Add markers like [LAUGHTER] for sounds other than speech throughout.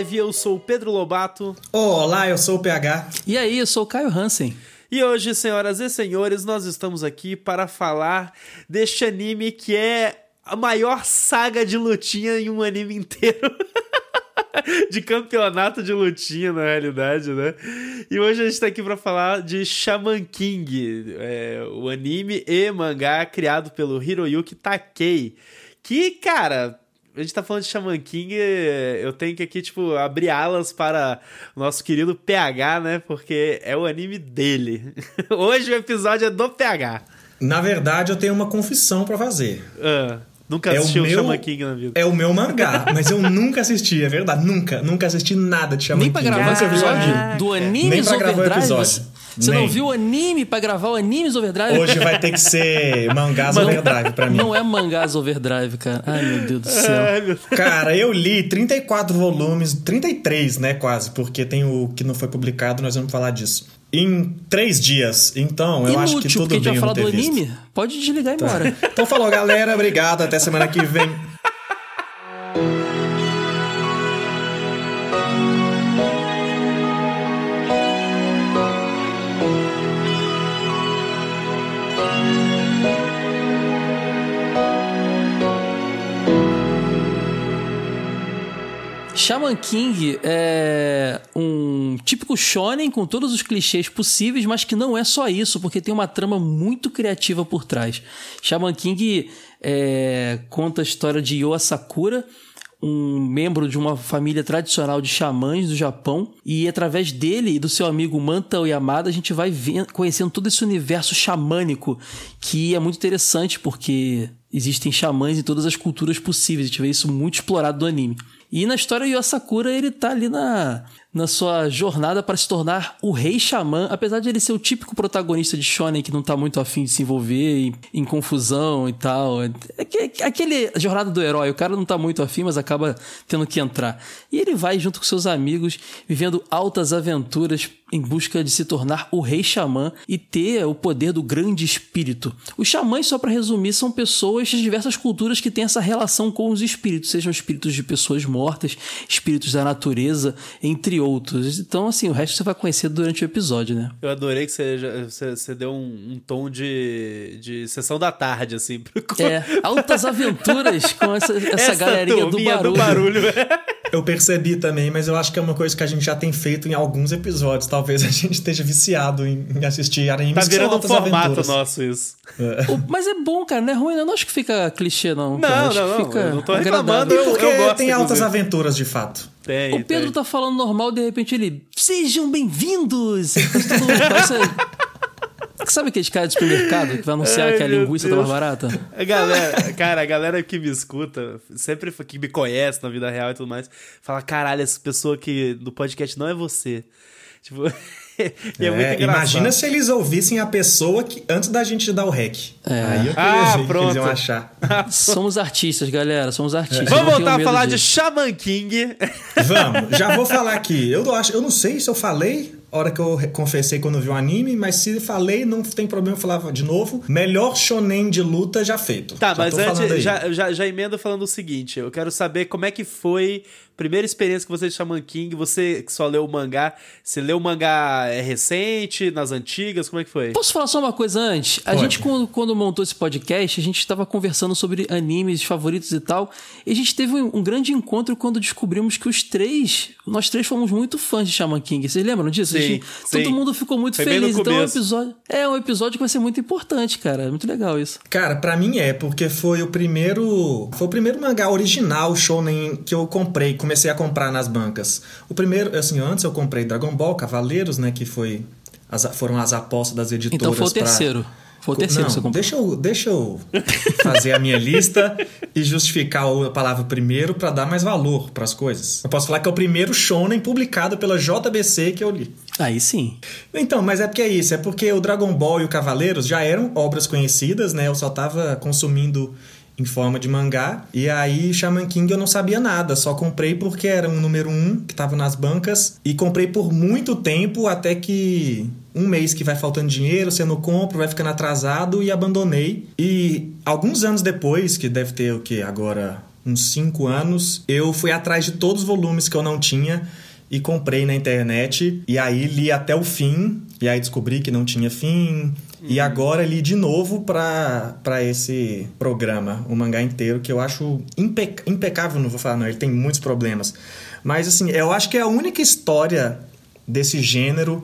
Overdrive, eu sou o Pedro Lobato. Olá, eu sou o PH. E aí, eu sou o Caio Hansen. E hoje, senhoras e senhores, nós estamos aqui para falar deste anime que é a maior saga de lutinha em um anime inteiro. [LAUGHS] de campeonato de lutinha, na realidade, né? E hoje a gente tá aqui para falar de Shaman King, é, o anime e mangá criado pelo Hiroyuki Takei. Que, cara, a gente tá falando de Shaman King, eu tenho que aqui, tipo, abrir alas para o nosso querido PH, né? Porque é o anime dele. [LAUGHS] Hoje o episódio é do PH. Na verdade, eu tenho uma confissão para fazer. Ah. Nunca assistiu é o meu, Shaman King na vida. É o meu mangá, [LAUGHS] mas eu nunca assisti, é verdade. Nunca, nunca assisti nada de Shaman Nem pra King. gravar esse episódio do Animes Nem pra gravar o episódio. Você Nem. não viu o anime pra gravar o Animes Overdrive? Hoje vai ter que ser Mangás [LAUGHS] Overdrive pra mim. Não é Mangás Overdrive, cara. Ai, meu Deus do céu. Cara, eu li 34 volumes, 33, né, quase, porque tem o que não foi publicado, nós vamos falar disso em três dias. Então, eu Inútil, acho que tudo porque bem. a gente vai falar do anime? Pode desligar e tá. embora. então falou, galera. Obrigado. Até semana que vem. Shaman King é um típico shonen com todos os clichês possíveis, mas que não é só isso, porque tem uma trama muito criativa por trás. Shaman King é, conta a história de Yoa Sakura, um membro de uma família tradicional de xamãs do Japão e através dele e do seu amigo Manta Yamada a gente vai conhecendo todo esse universo xamânico que é muito interessante porque existem xamãs em todas as culturas possíveis, a gente vê isso muito explorado no anime. E na história, Yosakura, ele tá ali na, na sua jornada para se tornar o rei xamã, apesar de ele ser o típico protagonista de shonen que não tá muito afim de se envolver em, em confusão e tal. É, é, aquele jornada do herói, o cara não tá muito afim, mas acaba tendo que entrar. E ele vai junto com seus amigos, vivendo altas aventuras em busca de se tornar o rei xamã e ter o poder do grande espírito. Os xamãs, só para resumir, são pessoas de diversas culturas que têm essa relação com os espíritos, sejam espíritos de pessoas mortas, espíritos da natureza, entre outros. Então, assim, o resto você vai conhecer durante o episódio, né? Eu adorei que você, você, você deu um, um, tom de, de sessão da tarde, assim. [LAUGHS] É, altas aventuras com essa, essa, essa galerinha do barulho. Do barulho. [LAUGHS] Eu percebi também, mas eu acho que é uma coisa que a gente já tem feito em alguns episódios. Talvez [LAUGHS] a gente esteja viciado em, assistir animes Tá virando um formato aventuras. nosso isso. É. Mas é bom, cara, não é ruim. Eu não acho que fica clichê, não. Não, cara. não, não. Fica eu não tô reclamando, eu, porque eu gosto. tem altas inclusive. aventuras, de fato. Tem, o Pedro tem. tá falando normal, de repente ele. Sejam bem-vindos! [LAUGHS] Parece... Sabe aqueles caras de supermercado que vai anunciar Ai, que a linguiça Deus. tá mais barata? A galera, cara, a galera que me escuta, sempre que me conhece na vida real e tudo mais, fala: caralho, essa pessoa que do podcast não é você. Tipo. [LAUGHS] e é, muito engraçado. imagina se eles ouvissem a pessoa que antes da gente dar o rec. É. Aí eu Ah, queria pronto. eles iam achar. [LAUGHS] Somos artistas, galera. Somos artistas. Vamos voltar a falar de disso. Shaman King. Vamos, já vou falar aqui. Eu, não acho, eu não sei se eu falei hora que eu confessei quando vi o anime, mas se falei, não tem problema eu falar de novo. Melhor shonen de luta já feito. Tá, Já mas antes, já, já, já emenda falando o seguinte: eu quero saber como é que foi primeira experiência que você de Shaman King. Você que só leu o mangá, você leu o mangá é recente, nas antigas? Como é que foi? Posso falar só uma coisa antes? A Pode. gente, quando, quando montou esse podcast, a gente estava conversando sobre animes favoritos e tal. E a gente teve um, um grande encontro quando descobrimos que os três, nós três fomos muito fãs de Shaman King. Vocês lembram disso? Sim, gente- sim. Todo mundo ficou muito Foi feliz. Então é um episódio. É um episódio que vai ser muito importante, cara. É muito legal isso. Cara, pra mim é, porque foi o primeiro. Foi o primeiro mangá original shonen que eu comprei, comecei a comprar nas bancas. O primeiro, assim, antes eu comprei Dragon Ball, Cavaleiros, né? Que foi. as- foram as apostas das editoras. Então foi o pra- terceiro. Foi o terceiro Não, que você comprou. deixa eu, deixa eu fazer a minha lista [LAUGHS] e justificar a palavra primeiro pra dar mais valor pras coisas. Eu posso falar que é o primeiro shonen publicado pela JBC que eu li. Aí sim. Então, mas é porque é isso, é porque o Dragon Ball e o Cavaleiros já eram obras conhecidas, né? Eu só tava consumindo em forma de mangá. E aí, Shaman King eu não sabia nada, só comprei porque era um número um que tava nas bancas. E comprei por muito tempo, até que um mês que vai faltando dinheiro, você não compra, vai ficando atrasado e abandonei. E alguns anos depois, que deve ter o que agora uns 5 anos, eu fui atrás de todos os volumes que eu não tinha e comprei na internet. E aí li até o fim, e aí descobri que não tinha fim. E agora li de novo para esse programa, o mangá inteiro, que eu acho impec impecável, não vou falar não, ele tem muitos problemas. Mas assim, eu acho que é a única história desse gênero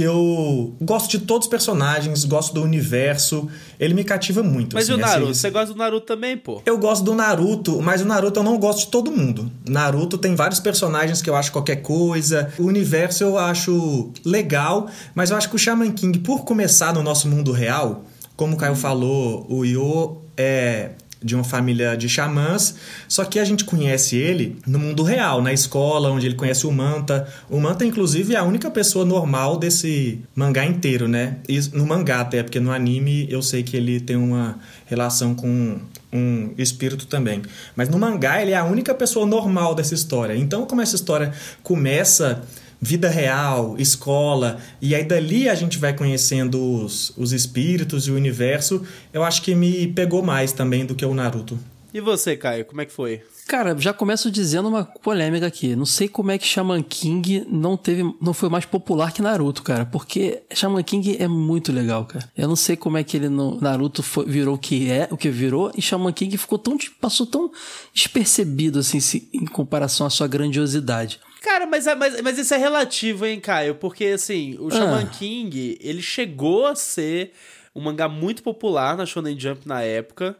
que eu gosto de todos os personagens, gosto do universo, ele me cativa muito. Mas assim, e o Naruto? Você gosta do Naruto também, pô? Eu gosto do Naruto, mas o Naruto eu não gosto de todo mundo. Naruto tem vários personagens que eu acho qualquer coisa. O universo eu acho legal, mas eu acho que o Shaman King, por começar no nosso mundo real, como o Caio falou, o Yo é de uma família de xamãs, só que a gente conhece ele no mundo real, na escola, onde ele conhece o Manta. O Manta, inclusive, é a única pessoa normal desse mangá inteiro, né? E no mangá até, porque no anime eu sei que ele tem uma relação com um espírito também. Mas no mangá ele é a única pessoa normal dessa história. Então, como essa história começa vida real, escola, e aí dali a gente vai conhecendo os, os espíritos e o universo, eu acho que me pegou mais também do que o Naruto. E você, Caio, como é que foi? Cara, já começo dizendo uma polêmica aqui. Não sei como é que Shaman King não teve, não foi mais popular que Naruto, cara, porque Shaman King é muito legal, cara. Eu não sei como é que ele no Naruto foi, virou o que é, o que virou, e Shaman King ficou tão passou tão despercebido assim se, em comparação à sua grandiosidade. Cara, mas, mas, mas isso é relativo, hein, Caio? Porque, assim, o Shaman ah. King, ele chegou a ser um mangá muito popular na Shonen Jump na época.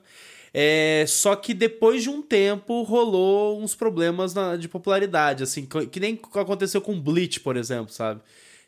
É, só que depois de um tempo rolou uns problemas na, de popularidade, assim, que, que nem aconteceu com Bleach, por exemplo, sabe?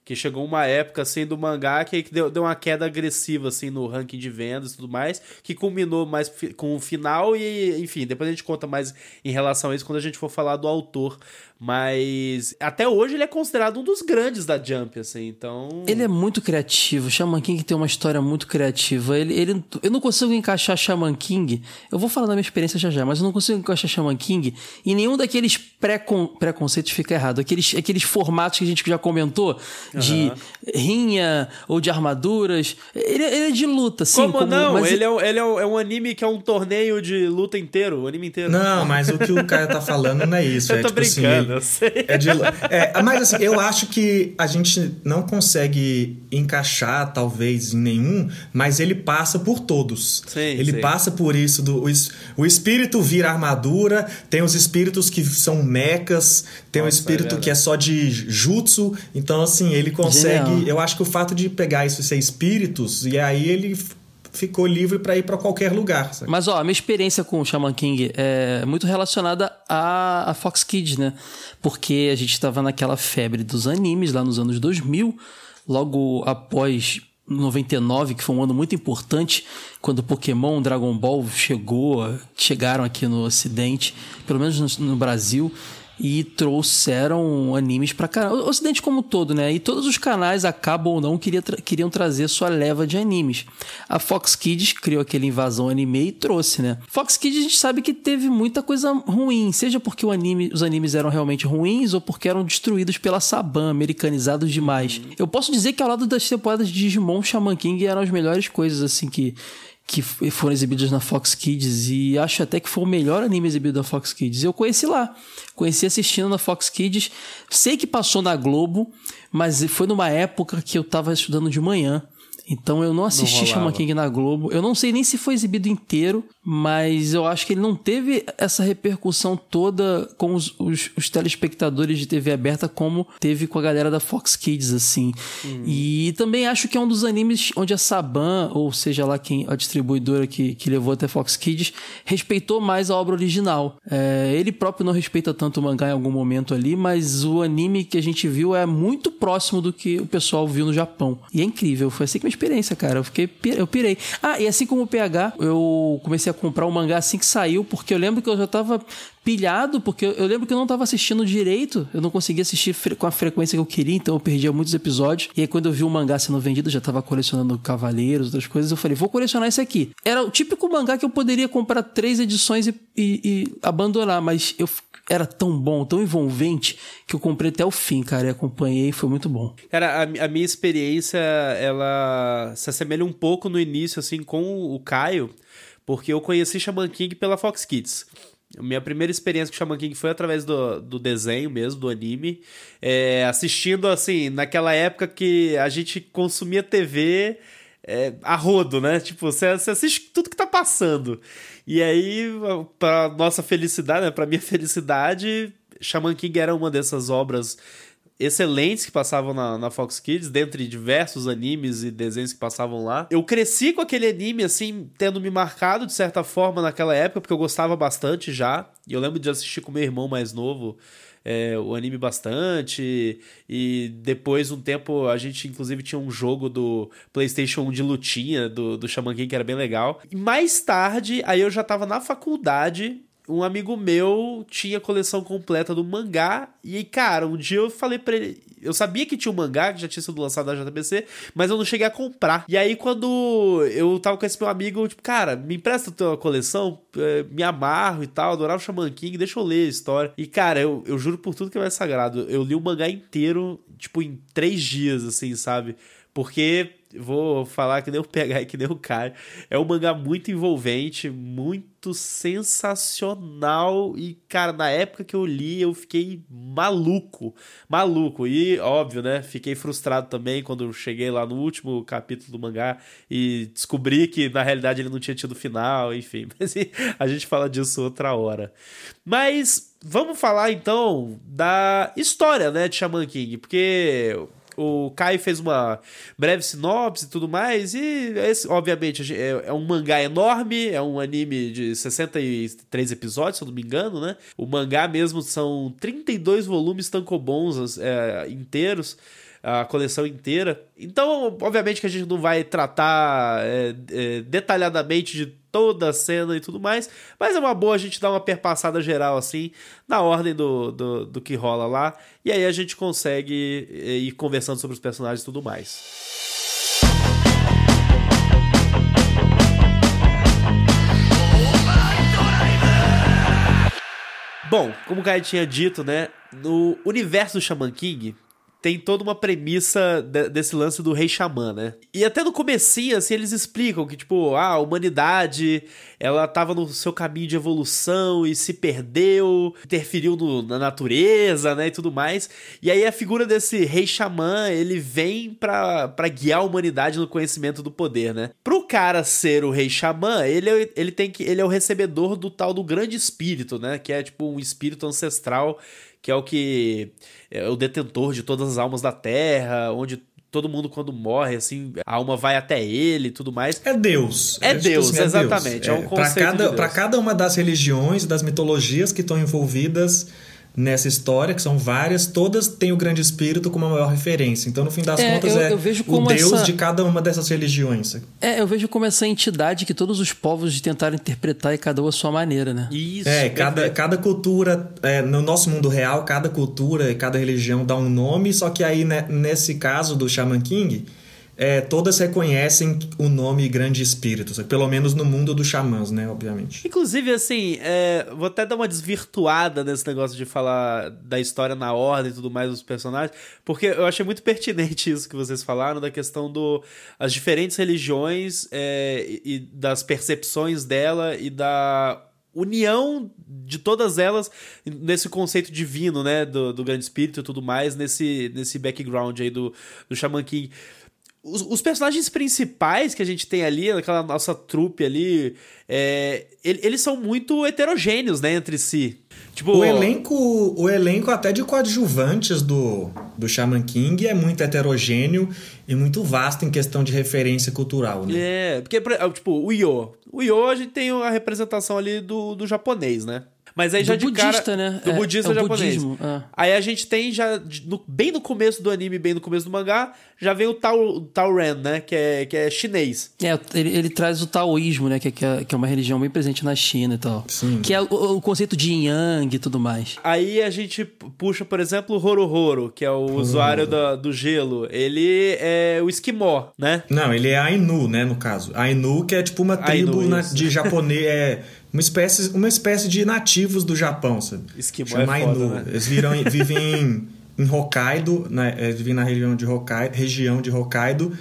que chegou uma época assim do mangá que deu, deu uma queda agressiva assim no ranking de vendas e tudo mais, que culminou mais com o final e enfim, depois a gente conta mais em relação a isso quando a gente for falar do autor, mas até hoje ele é considerado um dos grandes da Jump, assim, então. Ele é muito criativo. Shaman King tem uma história muito criativa. Ele, ele, eu não consigo encaixar Shaman King. Eu vou falar da minha experiência já já, mas eu não consigo encaixar Shaman King em nenhum daqueles pré-con, preconceitos fica errado. Aqueles, aqueles formatos que a gente já comentou de rinha ou de armaduras. Ele, ele é de luta, sim. Como, como não? Mas ele, é, ele é, um, é um anime que é um torneio de luta inteiro, o anime inteiro. Não, mas o que o cara tá falando não é isso. [LAUGHS] eu é, tô tipo, assim, brincando. Assim, eu sei. É de, é, mas assim, eu acho que a gente não consegue encaixar, talvez, em nenhum, mas ele passa por todos. Sim, ele sim. passa por isso. Do, o, o espírito vira armadura, tem os espíritos que são mechas, tem Nossa, um espírito é que é só de jutsu. Então, assim, ele consegue. Genial. Eu acho que o fato de pegar isso e ser espíritos, e aí ele ficou livre para ir para qualquer lugar. Sabe? Mas ó, a minha experiência com o Shaman King é muito relacionada à, Fox Kids, né? Porque a gente estava naquela febre dos animes lá nos anos 2000, logo após 99, que foi um ano muito importante, quando Pokémon, Dragon Ball chegou, chegaram aqui no Ocidente, pelo menos no, no Brasil e trouxeram animes para cá. O Ocidente como um todo, né? E todos os canais, acabam ou não, queria tra queriam trazer sua leva de animes. A Fox Kids criou aquele invasão anime e trouxe, né? Fox Kids a gente sabe que teve muita coisa ruim, seja porque anime, os animes eram realmente ruins ou porque eram destruídos pela Saban, americanizados demais. Eu posso dizer que ao lado das temporadas de Digimon, Shaman King eram as melhores coisas assim que que foram exibidos na Fox Kids e acho até que foi o melhor anime exibido da Fox Kids. Eu conheci lá, conheci assistindo na Fox Kids. Sei que passou na Globo, mas foi numa época que eu tava estudando de manhã. Então eu não assisti Shaman King na Globo. Eu não sei nem se foi exibido inteiro, mas eu acho que ele não teve essa repercussão toda com os, os, os telespectadores de TV aberta como teve com a galera da Fox Kids, assim. Uhum. E também acho que é um dos animes onde a Saban, ou seja lá quem, a distribuidora que, que levou até Fox Kids, respeitou mais a obra original. É, ele próprio não respeita tanto o mangá em algum momento ali, mas o anime que a gente viu é muito próximo do que o pessoal viu no Japão. E é incrível, foi assim que minha experiência, cara. Eu fiquei, eu pirei. Ah, e assim como o PH, eu comecei a comprar o mangá assim que saiu, porque eu lembro que eu já tava pilhado, porque eu lembro que eu não tava assistindo direito, eu não conseguia assistir com a frequência que eu queria, então eu perdia muitos episódios. E aí quando eu vi o mangá sendo vendido, eu já tava colecionando Cavaleiros, outras coisas, eu falei, vou colecionar esse aqui. Era o típico mangá que eu poderia comprar três edições e, e, e abandonar, mas eu era tão bom, tão envolvente, que eu comprei até o fim, cara, e acompanhei, foi muito bom. Cara, a, a minha experiência, ela se assemelha um pouco no início, assim, com o Caio, porque eu conheci Shaman King pela Fox Kids. Minha primeira experiência com Shaman King foi através do, do desenho mesmo, do anime. É, assistindo, assim, naquela época que a gente consumia TV é, a rodo, né? Tipo, você, você assiste tudo que tá passando. E aí, pra nossa felicidade, né? Pra minha [LAUGHS] felicidade, Shaman King era uma dessas obras excelentes que passavam na, na, Fox Kids, dentre diversos animes e desenhos que passavam lá. Eu cresci com aquele anime, assim, tendo me marcado de certa forma naquela época, porque eu gostava bastante já. E eu lembro de assistir com meu irmão mais novo. É, o anime bastante. E depois, um tempo, a gente inclusive tinha um jogo do PlayStation 1 de lutinha do, do Shaman King que era bem legal. E mais tarde, aí eu já tava na faculdade um amigo meu tinha a coleção completa do mangá. E, cara, um dia eu falei pra ele. Eu sabia que tinha um mangá que já tinha sido lançado na JBC, mas eu não cheguei a comprar. E aí, quando eu tava com esse meu amigo, tipo, cara, me empresta a tua coleção, é, me amarro e tal, adorava o Shaman King, deixa eu ler a história. E, cara, eu, eu juro por tudo que é mais sagrado, eu li o mangá inteiro, tipo, em três dias, assim, sabe? Porque vou falar que nem o PH e que nem o Caio. É um mangá muito envolvente, muito sensacional. E, cara, na época que eu li, eu fiquei maluco. Maluco. E, óbvio, né? Fiquei frustrado também quando cheguei lá no último capítulo do mangá e descobri que, na realidade, ele não tinha tido final, enfim. [LAUGHS] Mas a gente fala disso outra hora. Mas vamos falar então da história, né, de Shaman King, porque o Kai fez uma breve sinopse e tudo mais. E, esse, obviamente, é, é, um mangá enorme, é um anime de 63 episódios, se eu não me engano, né? O mangá mesmo são 32 volumes tankobons é, inteiros a coleção inteira. Então, obviamente que a gente não vai tratar é, é, detalhadamente de toda a cena e tudo mais, mas é uma boa a gente dar uma perpassada geral assim, na ordem do, do, do que rola lá, e aí a gente consegue é, ir conversando sobre os personagens e tudo mais. Bom, como o Kai tinha dito, né? No universo do Shaman King, tem toda uma premissa de, desse lance do rei xamã, né? E até no comecinho, assim, eles explicam que, tipo, ah, a humanidade, ela tava no seu caminho de evolução e se perdeu, interferiu no, na natureza, né, e tudo mais. E aí a figura desse rei xamã, ele vem pra, pra guiar a humanidade no conhecimento do poder, né? Pro cara ser o rei xamã, ele, é, ele tem que ele é o recebedor do tal do grande espírito, né, que é tipo um espírito ancestral que é o que é o detentor de todas as almas da Terra, onde todo mundo quando morre, assim, a alma vai até ele e tudo mais. É Deus. É, é Deus, assim, é exatamente. Deus. É, um conceito para cada, de cada uma das religiões, das mitologias que estão envolvidas nessa história, que são várias, todas têm o Grande Espírito como a maior referência. Então, no fim das é, contas, eu, é eu o Deus essa... de cada uma dessas religiões. É, eu vejo como essa entidade que todos os povos tentaram interpretar e cada um a sua maneira, né? Isso. É, cada, cada cultura, é, no nosso mundo real, cada cultura e cada religião dá um nome, só que aí, né, nesse caso do Shaman King é, todas reconhecem o nome Grande Espírito, pelo menos no mundo dos xamãs, né, obviamente. Inclusive, assim, é, vou até dar uma desvirtuada nesse negócio de falar da história na ordem e tudo mais dos personagens, porque eu achei muito pertinente [LAUGHS] isso que vocês falaram, da questão do as diferentes religiões é, e, das percepções dela e da união de todas elas nesse conceito divino, né, do, do grande espírito e tudo mais, nesse, nesse background aí do, do Shaman King os, os, personagens principais que a gente tem ali, aquela nossa trupe ali, é, eles são muito heterogêneos, né, entre si. Tipo, o elenco, o elenco até de coadjuvantes do, do Shaman King é muito heterogêneo e muito vasto em questão de referência cultural, né? É, porque, tipo, o Yo. O Yo, a gente tem a representação ali do, do japonês, né? Mas aí do já de budista, cara, né? Do é, budista é japonês. Budismo, é. Aí a gente tem já, no, bem no começo do anime, bem no começo do mangá, já vem o Tao, Tao Ren, né? Que é, que é chinês. É, ele, ele traz o taoísmo, né? Que, que, é, que é uma religião bem presente na China e tal. Sim. Que é o, o conceito de yin yang e tudo mais. Aí a gente puxa, por exemplo, o Horo que é o usuário do, do gelo. Ele é o esquimó, né? Não, ele é Ainu, né? No caso. Ainu, que é tipo uma tribo Ainu, na, de japonês. [LAUGHS] É, uma espécie, uma espécie de nativos do Japão, sabe? Esquimó Chama é foda, né? Eles viram, vivem em, em Hokkaido, né? Eles vivem na região de Hokkaido, região de Hokkaido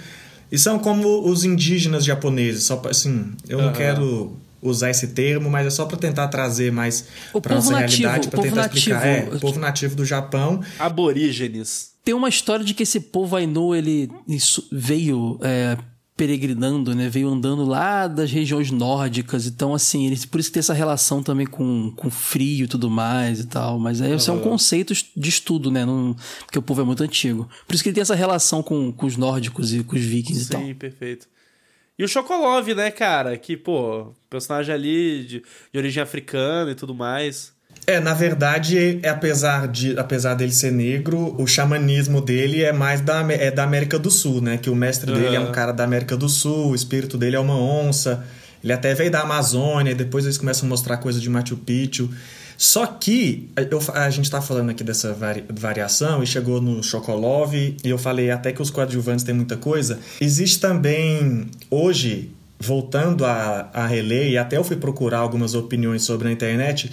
e são como os indígenas japoneses. Só assim, eu uhum. não quero usar esse termo, mas é só para tentar trazer mais para nossa nativo, realidade, para tentar nativo. explicar. É, o povo nativo do Japão. Aborígenes. Tem uma história de que esse povo Ainu, ele veio é, peregrinando, né? Veio andando lá das regiões nórdicas. Então, assim, ele, por isso que tem essa relação também com, com frio e tudo mais e tal. Mas aí isso é um conceito de estudo, né? Não, porque o povo é muito antigo. Por isso que ele tem essa relação com, com os nórdicos e com os vikings Sim, e tal. Sim, perfeito. E o Chocolov, né, cara? Que, pô, personagem ali de, de origem africana e tudo mais. É, na verdade, é, apesar, de, apesar dele ser negro, o xamanismo dele é mais da, é da América do Sul, né? Que o mestre uhum. dele é um cara da América do Sul, o espírito dele é uma onça. Ele até veio da Amazônia, depois eles começam a mostrar coisa de Machu Picchu. Só que eu, a gente está falando aqui dessa vari, variação e chegou no Chocolov e eu falei até que os coadjuvantes têm muita coisa. Existe também, hoje, voltando a, a reler, e até eu fui procurar algumas opiniões sobre na internet,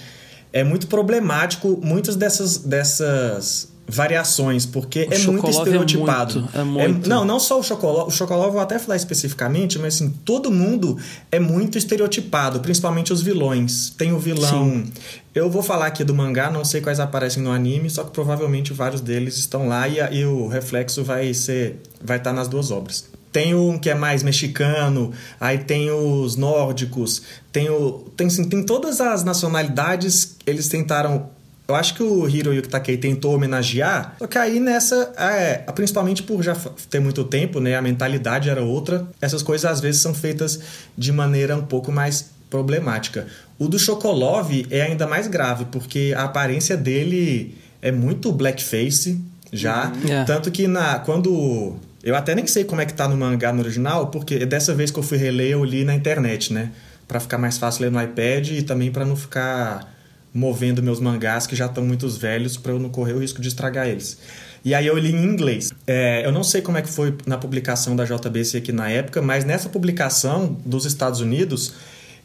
é muito problemático muitas dessas, dessas variações, porque o é muito é estereotipado. É muito, é muito. É, não, não só o chocolate, o chocolate vou até falar especificamente, mas assim, todo mundo é muito estereotipado, principalmente os vilões. Tem o vilão. Sim. Eu vou falar aqui do mangá, não sei quais aparecem no anime, só que provavelmente vários deles estão lá e, e o reflexo vai ser vai estar tá nas duas obras. Tem um que é mais mexicano, aí tem os nórdicos, tem o. Tem, assim, tem todas as nacionalidades, eles tentaram. Eu acho que o Hiroyuki Takei tentou homenagear, só que aí nessa, é, principalmente por já ter muito tempo, né, a mentalidade era outra, essas coisas às vezes são feitas de maneira um pouco mais problemática. O do Chocolov é ainda mais grave, porque a aparência dele é muito blackface já, uhum. yeah. tanto que na quando eu até nem sei como é que tá no mangá no original, porque dessa vez que eu fui reler, eu li na internet, né? Para ficar mais fácil ler no iPad e também para não ficar movendo meus mangás que já estão muito velhos para eu não correr o risco de estragar eles. E aí eu li em inglês. É, eu não sei como é que foi na publicação da JBC aqui na época, mas nessa publicação dos Estados Unidos,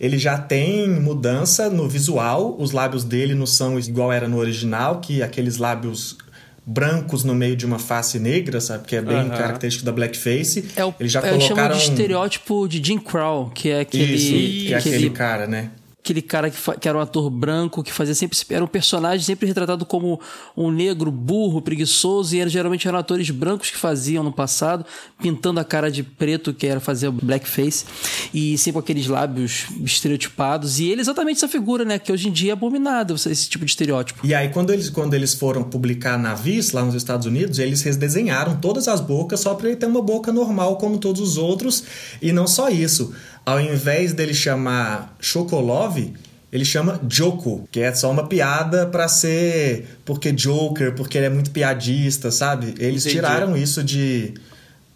ele já tem mudança no visual. Os lábios dele não são igual era no original, que aqueles lábios brancos no meio de uma face negra, sabe? Que é bem característico da blackface. É o, Eles já é, colocaram... de estereótipo de Jim Crow, que é aquele... Isso, que é aquele cara, né? Aquele cara que, que, era um ator branco, que fazia sempre. Era um personagem sempre retratado como um negro burro, preguiçoso, e era, geralmente eram atores brancos que faziam no passado, pintando a cara de preto, que era fazer blackface, e sempre com aqueles lábios estereotipados. E ele é exatamente essa figura, né? Que hoje em dia é abominado esse tipo de estereótipo. E aí, quando eles, quando eles foram publicar Navis lá nos Estados Unidos, eles redesenharam todas as bocas só para ele ter uma boca normal como todos os outros. E não só isso ao invés dele chamar Chocolov, ele chama Joko, que é só uma piada para ser porque Joker, porque ele é muito piadista, sabe? Eles Entendi. tiraram isso de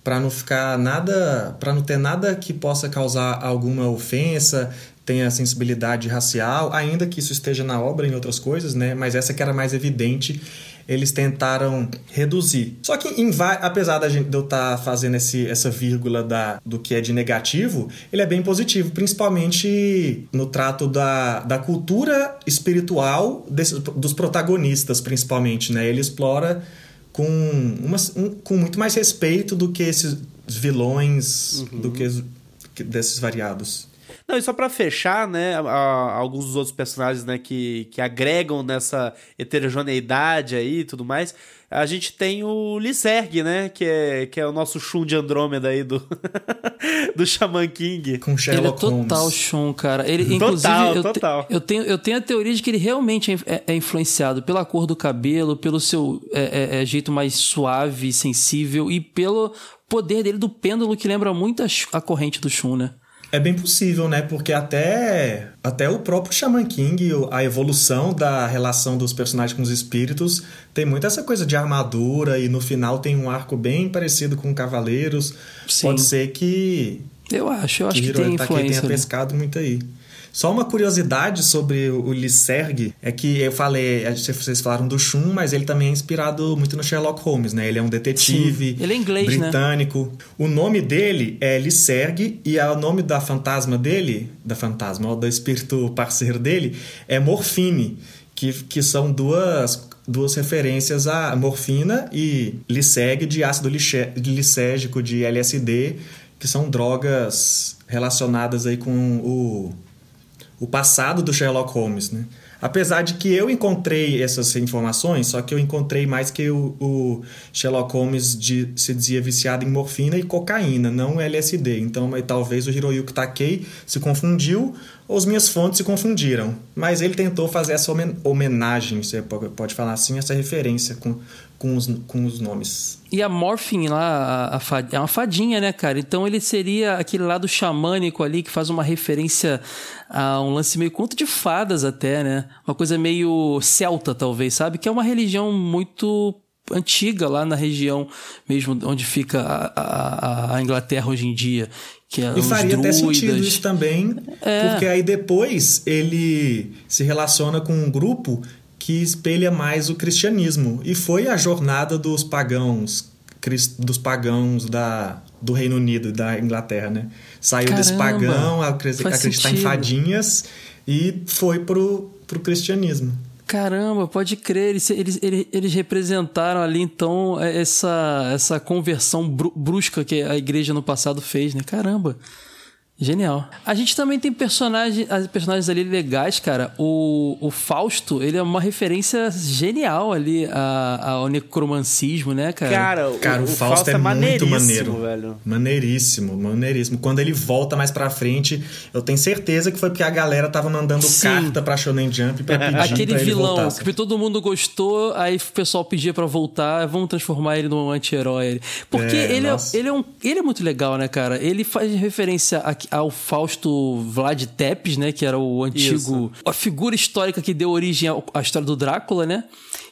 para não ficar nada, para não ter nada que possa causar alguma ofensa, tenha sensibilidade racial, ainda que isso esteja na obra em outras coisas, né? Mas essa que era mais evidente eles tentaram reduzir. Só que, em, apesar da gente, de eu estar tá fazendo esse, essa vírgula da, do que é de negativo, ele é bem positivo, principalmente no trato da, da cultura espiritual desse, dos protagonistas, principalmente. Né? Ele explora com, uma, um, com muito mais respeito do que esses vilões, uhum. do que desses variados. Não, e só para fechar, né, a, a, alguns dos outros personagens, né, que, que agregam nessa heterogeneidade aí e tudo mais, a gente tem o Lyserg, né, que é, que é o nosso Shun de Andrômeda aí do, [LAUGHS] do Shaman King. Com Sherlock Ele é total Holmes. Shun, cara. Ele, inclusive, total, eu, total. Te, eu, tenho, eu tenho a teoria de que ele realmente é, é, é influenciado pela cor do cabelo, pelo seu é, é, é jeito mais suave, sensível e pelo poder dele do pêndulo que lembra muito a, a corrente do Shun, né? É bem possível, né? Porque até, até o próprio Shaman King, a evolução da relação dos personagens com os espíritos, tem muito essa coisa de armadura e no final tem um arco bem parecido com Cavaleiros. Sim. Pode ser que. Eu acho, eu acho que, que tem influência. tenha pescado muito aí. Só uma curiosidade sobre o Lyserg é que eu falei, vocês falaram do Shun, mas ele também é inspirado muito no Sherlock Holmes, né? Ele é um detetive Sim. ele é inglês, né? britânico. Né? O nome dele é Lyserg e o nome da fantasma dele, da fantasma, do espírito parceiro dele, é Morfine, que, que são duas duas referências a morfina e Lyseg de ácido lisérgico de LSD, que são drogas relacionadas aí com o o passado do Sherlock Holmes, né? Apesar de que eu encontrei essas informações, só que eu encontrei mais que o, o Sherlock Holmes de, se dizia viciado em morfina e cocaína, não LSD. Então, talvez o Hiroyuki Takei se confundiu ou as minhas fontes se confundiram. Mas ele tentou fazer essa homenagem, você pode falar assim, essa referência com, com, os, com os nomes. E a Morphin lá, a, a é uma fadinha, né, cara? Então ele seria aquele lado xamânico ali que faz uma referência a um lance meio conto de fadas até, né? Uma coisa meio celta, talvez, sabe? Que é uma religião muito antiga lá na região mesmo onde fica a, a, a Inglaterra hoje em dia. Que é e faria druidas. até sentido isso também, é. porque aí depois ele se relaciona com um grupo que espelha mais o cristianismo. E foi a jornada dos pagãos, dos pagãos da, do Reino Unido, da Inglaterra, né? Saiu Caramba, desse pagão, acreditar em fadinhas e foi pro, pro cristianismo. Caramba, pode crer. Eles, eles, eles, representaram ali, então, essa, essa conversão brusca que a igreja no passado fez, né? Caramba. Genial. A gente também tem personagem, as personagens ali legais, cara. O, o Fausto, ele é uma referência genial ali a, ao necromancismo, né, cara? Cara, o, cara, o, o Fausto, Fausto, é, é muito maneiro. Velho. Maneiríssimo, maneiríssimo. Quando ele volta mais pra frente, eu tenho certeza que foi porque a galera tava mandando Sim. carta pra Shonen Jump pra pedir Aquele pra vilão que todo mundo gostou, aí o pessoal pedia pra voltar, vamos transformar ele num anti-herói. Porque é, ele, é, ele, é um, ele é muito legal, né, cara? Ele faz referência a ao Fausto Vlad Tepes, né? Que era o antigo. Isso. A figura histórica que deu origem à história do Drácula, né?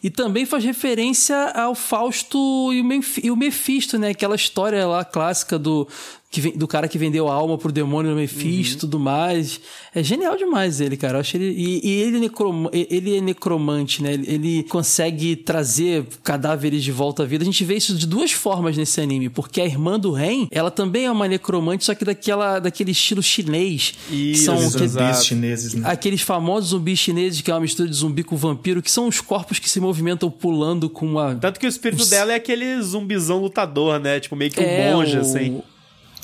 E também faz referência ao Fausto e o Mephisto, né? Aquela história lá clássica do, que, do cara que vendeu a alma pro demônio no Mephisto e uhum. tudo mais. É genial demais ele, cara. Eu acho ele. E, e ele, é necrom, ele é necromante, né? Ele, ele, consegue trazer cadáveres de volta à vida. A gente vê isso de duas formas nesse anime, porque a irmã do Ren, ela também é uma necromante, só que daquela, daquele estilo chinês. E que são zumbis chineses, né? Aqueles famosos zumbis chineses, que é uma mistura de zumbi com vampiro, que são os corpos que se movimentam pulando com uma. Tanto que o espírito os... dela é aquele zumbizão lutador, né? Tipo, meio que um é, monge, o... assim.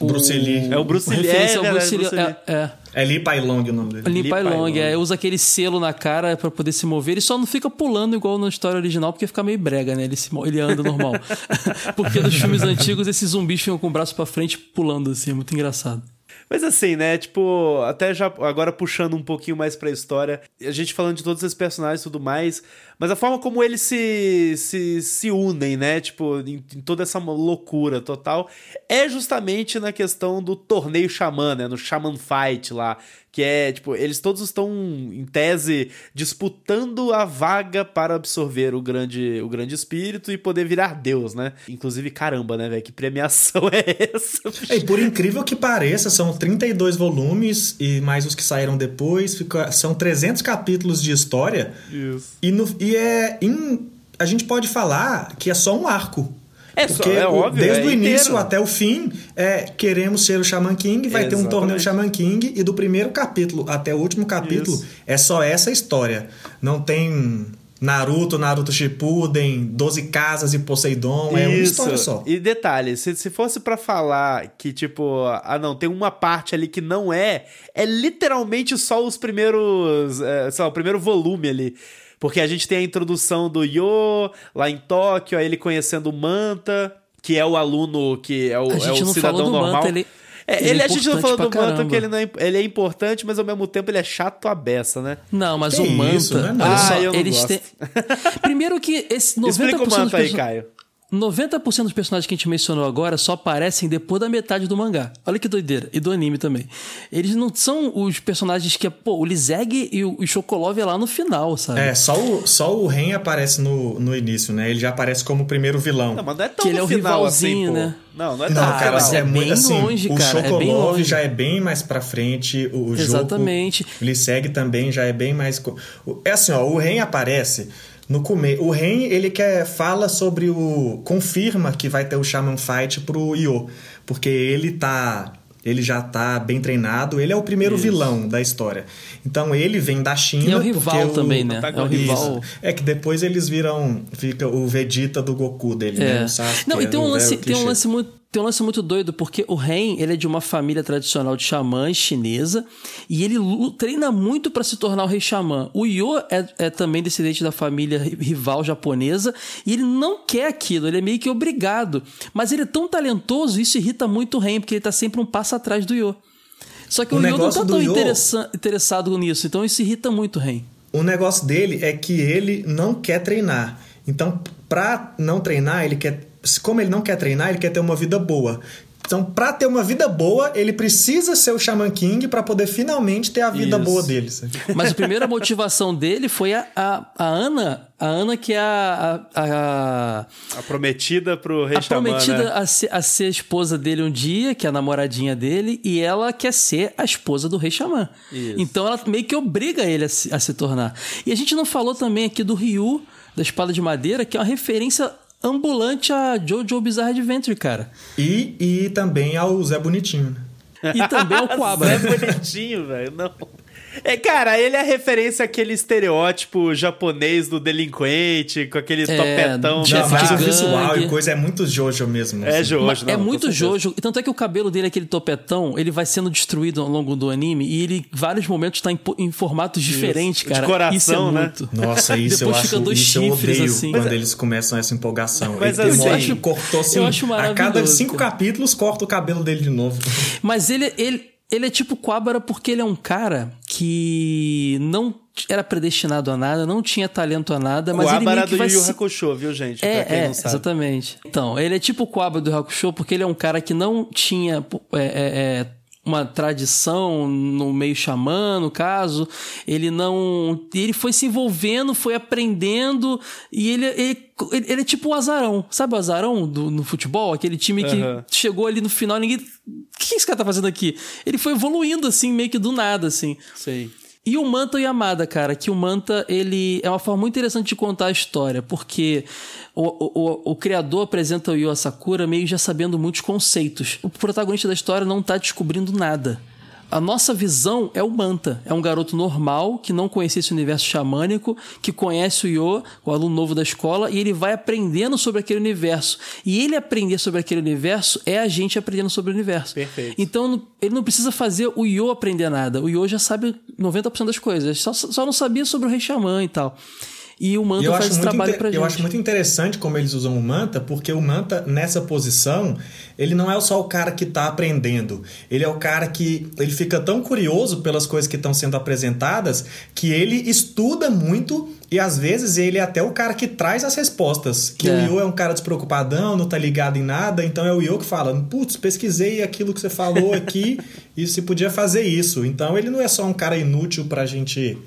Bruce Lee. É o Bruce Lee. É, o Bruce Lee. É, é. é Lee Pai Long o nome dele. Lee Pai Long, é. Usa aquele selo na cara para poder se mover. Ele só não fica pulando igual na história original, porque fica meio brega, né? Ele, se, ele anda normal. [LAUGHS] porque nos filmes antigos, esses zumbis ficam com o braço para frente pulando, assim. É muito engraçado. Mas assim, né? Tipo, até já agora puxando um pouquinho mais pra história, a gente falando de todos esses personagens e tudo mais, mas a forma como eles se, se, se unem, né? Tipo, em, em, toda essa loucura total, é justamente na questão do torneio xamã, né? No Shaman Fight lá, que é, tipo, eles todos estão, em tese, disputando a vaga para absorver o grande, o grande espírito e poder virar Deus, né? Inclusive, caramba, né, velho? Que premiação [LAUGHS] é essa? É, e por incrível que pareça, são 32 volumes e mais os que saíram depois, fica, são 300 capítulos de história. Isso. E, no, e é... In, a gente pode falar que é só um arco. É, Porque só, é óbvio. Desde é o início inteiro. até o fim, é, queremos ser o Shaman King, vai ter um torneio Shaman King, e do primeiro capítulo até o último capítulo Isso. é só essa história. Não tem Naruto, Naruto Shippuden, Doze Casas e Poseidon, Isso. é uma história só. E detalhe, se, se fosse para falar que, tipo, ah não, tem uma parte ali que não é, é literalmente só os primeiros, é, sei lá, o primeiro volume ali. Porque a gente tem a introdução do Yo lá em Tóquio, aí ele conhecendo o Manta, que é o aluno que é o, a gente é o não cidadão falou do normal. Manta, ele... É, ele, ele é a gente não falou do Manta que ele, não é, ele é importante, mas ao mesmo tempo ele é chato a beça, né? Não, mas o Manta. Isso, né? Ah, só, eu não eles gosto. Têm... Primeiro que esse 90% [LAUGHS] Explica o Manta aí, Caio. 90% dos personagens que a gente mencionou agora só aparecem depois da metade do mangá. Olha que doideira. E do anime também. Eles não são os personagens que é, pô, o Lizeg e o, o Chocolov é lá no final, sabe? É, só o, só o Ren aparece no, no início, né? Ele já aparece como o primeiro vilão. Não, mas não é tão que ele é o rivalzinho, assim, né? Não, não é tão não, cara, assim, é, é bem assim, longe, o cara. O Chocolov é já é bem mais pra frente. O Exatamente. Jogo, o Lizeg também já é bem mais... É assim, ó, o Ren aparece no começo. O Ren, ele quer fala sobre o confirma que vai ter o Shaman Fight pro Io, porque ele tá ele já tá bem treinado, ele é o primeiro Isso. vilão da história. Então ele vem da China. E é o rival também, o... né? É o rival. É que depois eles viram. Fica o Vegeta do Goku dele, né? é. né? O Sasuke, Não, e tem um, lance, tem um lance muito tem um lance muito doido, porque o Ren, ele é de uma família tradicional de xamãs chinesa, e ele treina muito para se tornar o rei xamã. O Yo é, é, também descendente da família rival japonesa, e ele não quer aquilo, ele é meio que obrigado. Mas ele é tão talentoso, isso irrita muito o Ren, porque ele tá sempre um passo atrás do Yo. Só que o, o Yo não tá tão interessado nisso, então isso irrita muito o Ren. O negócio dele é que ele não quer treinar. Então, pra não treinar, ele quer como ele não quer treinar, ele quer ter uma vida boa. Então, para ter uma vida boa, ele precisa ser o Shaman King para poder finalmente ter a vida Isso. boa dele. Sabe? [LAUGHS] Mas a primeira motivação dele foi a, a, a Ana, a Ana que é a a, a, a prometida pro rei A Xamã, prometida né? a, ser, a ser a esposa dele um dia, que é a namoradinha dele, e ela quer ser a esposa do rei Xamã. Isso. Então ela meio que obriga ele a se, a se tornar. E a gente não falou também aqui do Ryu da espada de madeira, que é uma referência ambulante a Jojo Bizarre Adventure, cara. E, e também ao Zé Bonitinho, né? E também ao [LAUGHS] Quabra. Zé Bonitinho, velho, não. É, cara, ele é referência àquele estereótipo japonês do delinquente, com aquele é, topetão. Não, mas o visual e coisa é muito Jojo mesmo. É assim. Jojo, não, É muito Jojo. Tanto é que o cabelo dele, aquele topetão, ele vai sendo destruído ao longo do anime e ele, em vários momentos, tá em, em formatos diferentes, cara. De coração, isso é né? Muito. Nossa, isso eu acho dois isso chifres, eu odeio assim. quando mas, eles começam essa empolgação. Mas ele assim, acho, cortou assim, eu acho a cada cinco cara. capítulos corta o cabelo dele de novo. Mas ele, ele, ele é tipo Quabara porque ele é um cara que não era predestinado a nada, não tinha talento a nada, mas ele meio que do vai Yu se... Hakusho, viu, gente? É, é exatamente. Então, ele é tipo o Quabara do Hakusho porque ele é um cara que não tinha é, é, é uma tradição no meio xamã, no caso, ele não. Ele foi se envolvendo, foi aprendendo, e ele, ele, ele é tipo o azarão. Sabe o azarão do, no futebol? Aquele time que uhum. chegou ali no final, ninguém. O que esse cara tá fazendo aqui? Ele foi evoluindo, assim, meio que do nada, assim. Sei. E o Manta Yamada, cara, que o Manta, ele é uma forma muito interessante de contar a história, porque o, o, o, criador apresenta o Yu Asakura meio já sabendo muitos conceitos. O protagonista da história não tá descobrindo nada. A nossa visão é o Manta. É um garoto normal que não conhecia esse universo xamânico, que conhece o Yo, o aluno novo da escola, e ele vai aprendendo sobre aquele universo. E ele aprender sobre aquele universo é a gente aprendendo sobre o universo. Perfeito. Então ele não precisa fazer o Yo aprender nada. O Yo já sabe 90% das coisas. Só, só não sabia sobre o Rei Xamã e tal. E o Manta faz esse trabalho pra gente. Eu acho muito interessante como eles usam o Manta, porque o Manta, nessa posição, ele não é só o cara que está aprendendo. Ele é o cara que ele fica tão curioso pelas coisas que estão sendo apresentadas que ele estuda muito e às vezes ele é até o cara que traz as respostas. Que é. o Yo é um cara despreocupadão, não tá ligado em nada, então é o Yo que fala: putz, pesquisei aquilo que você falou aqui [LAUGHS] e se podia fazer isso. Então ele não é só um cara inútil pra gente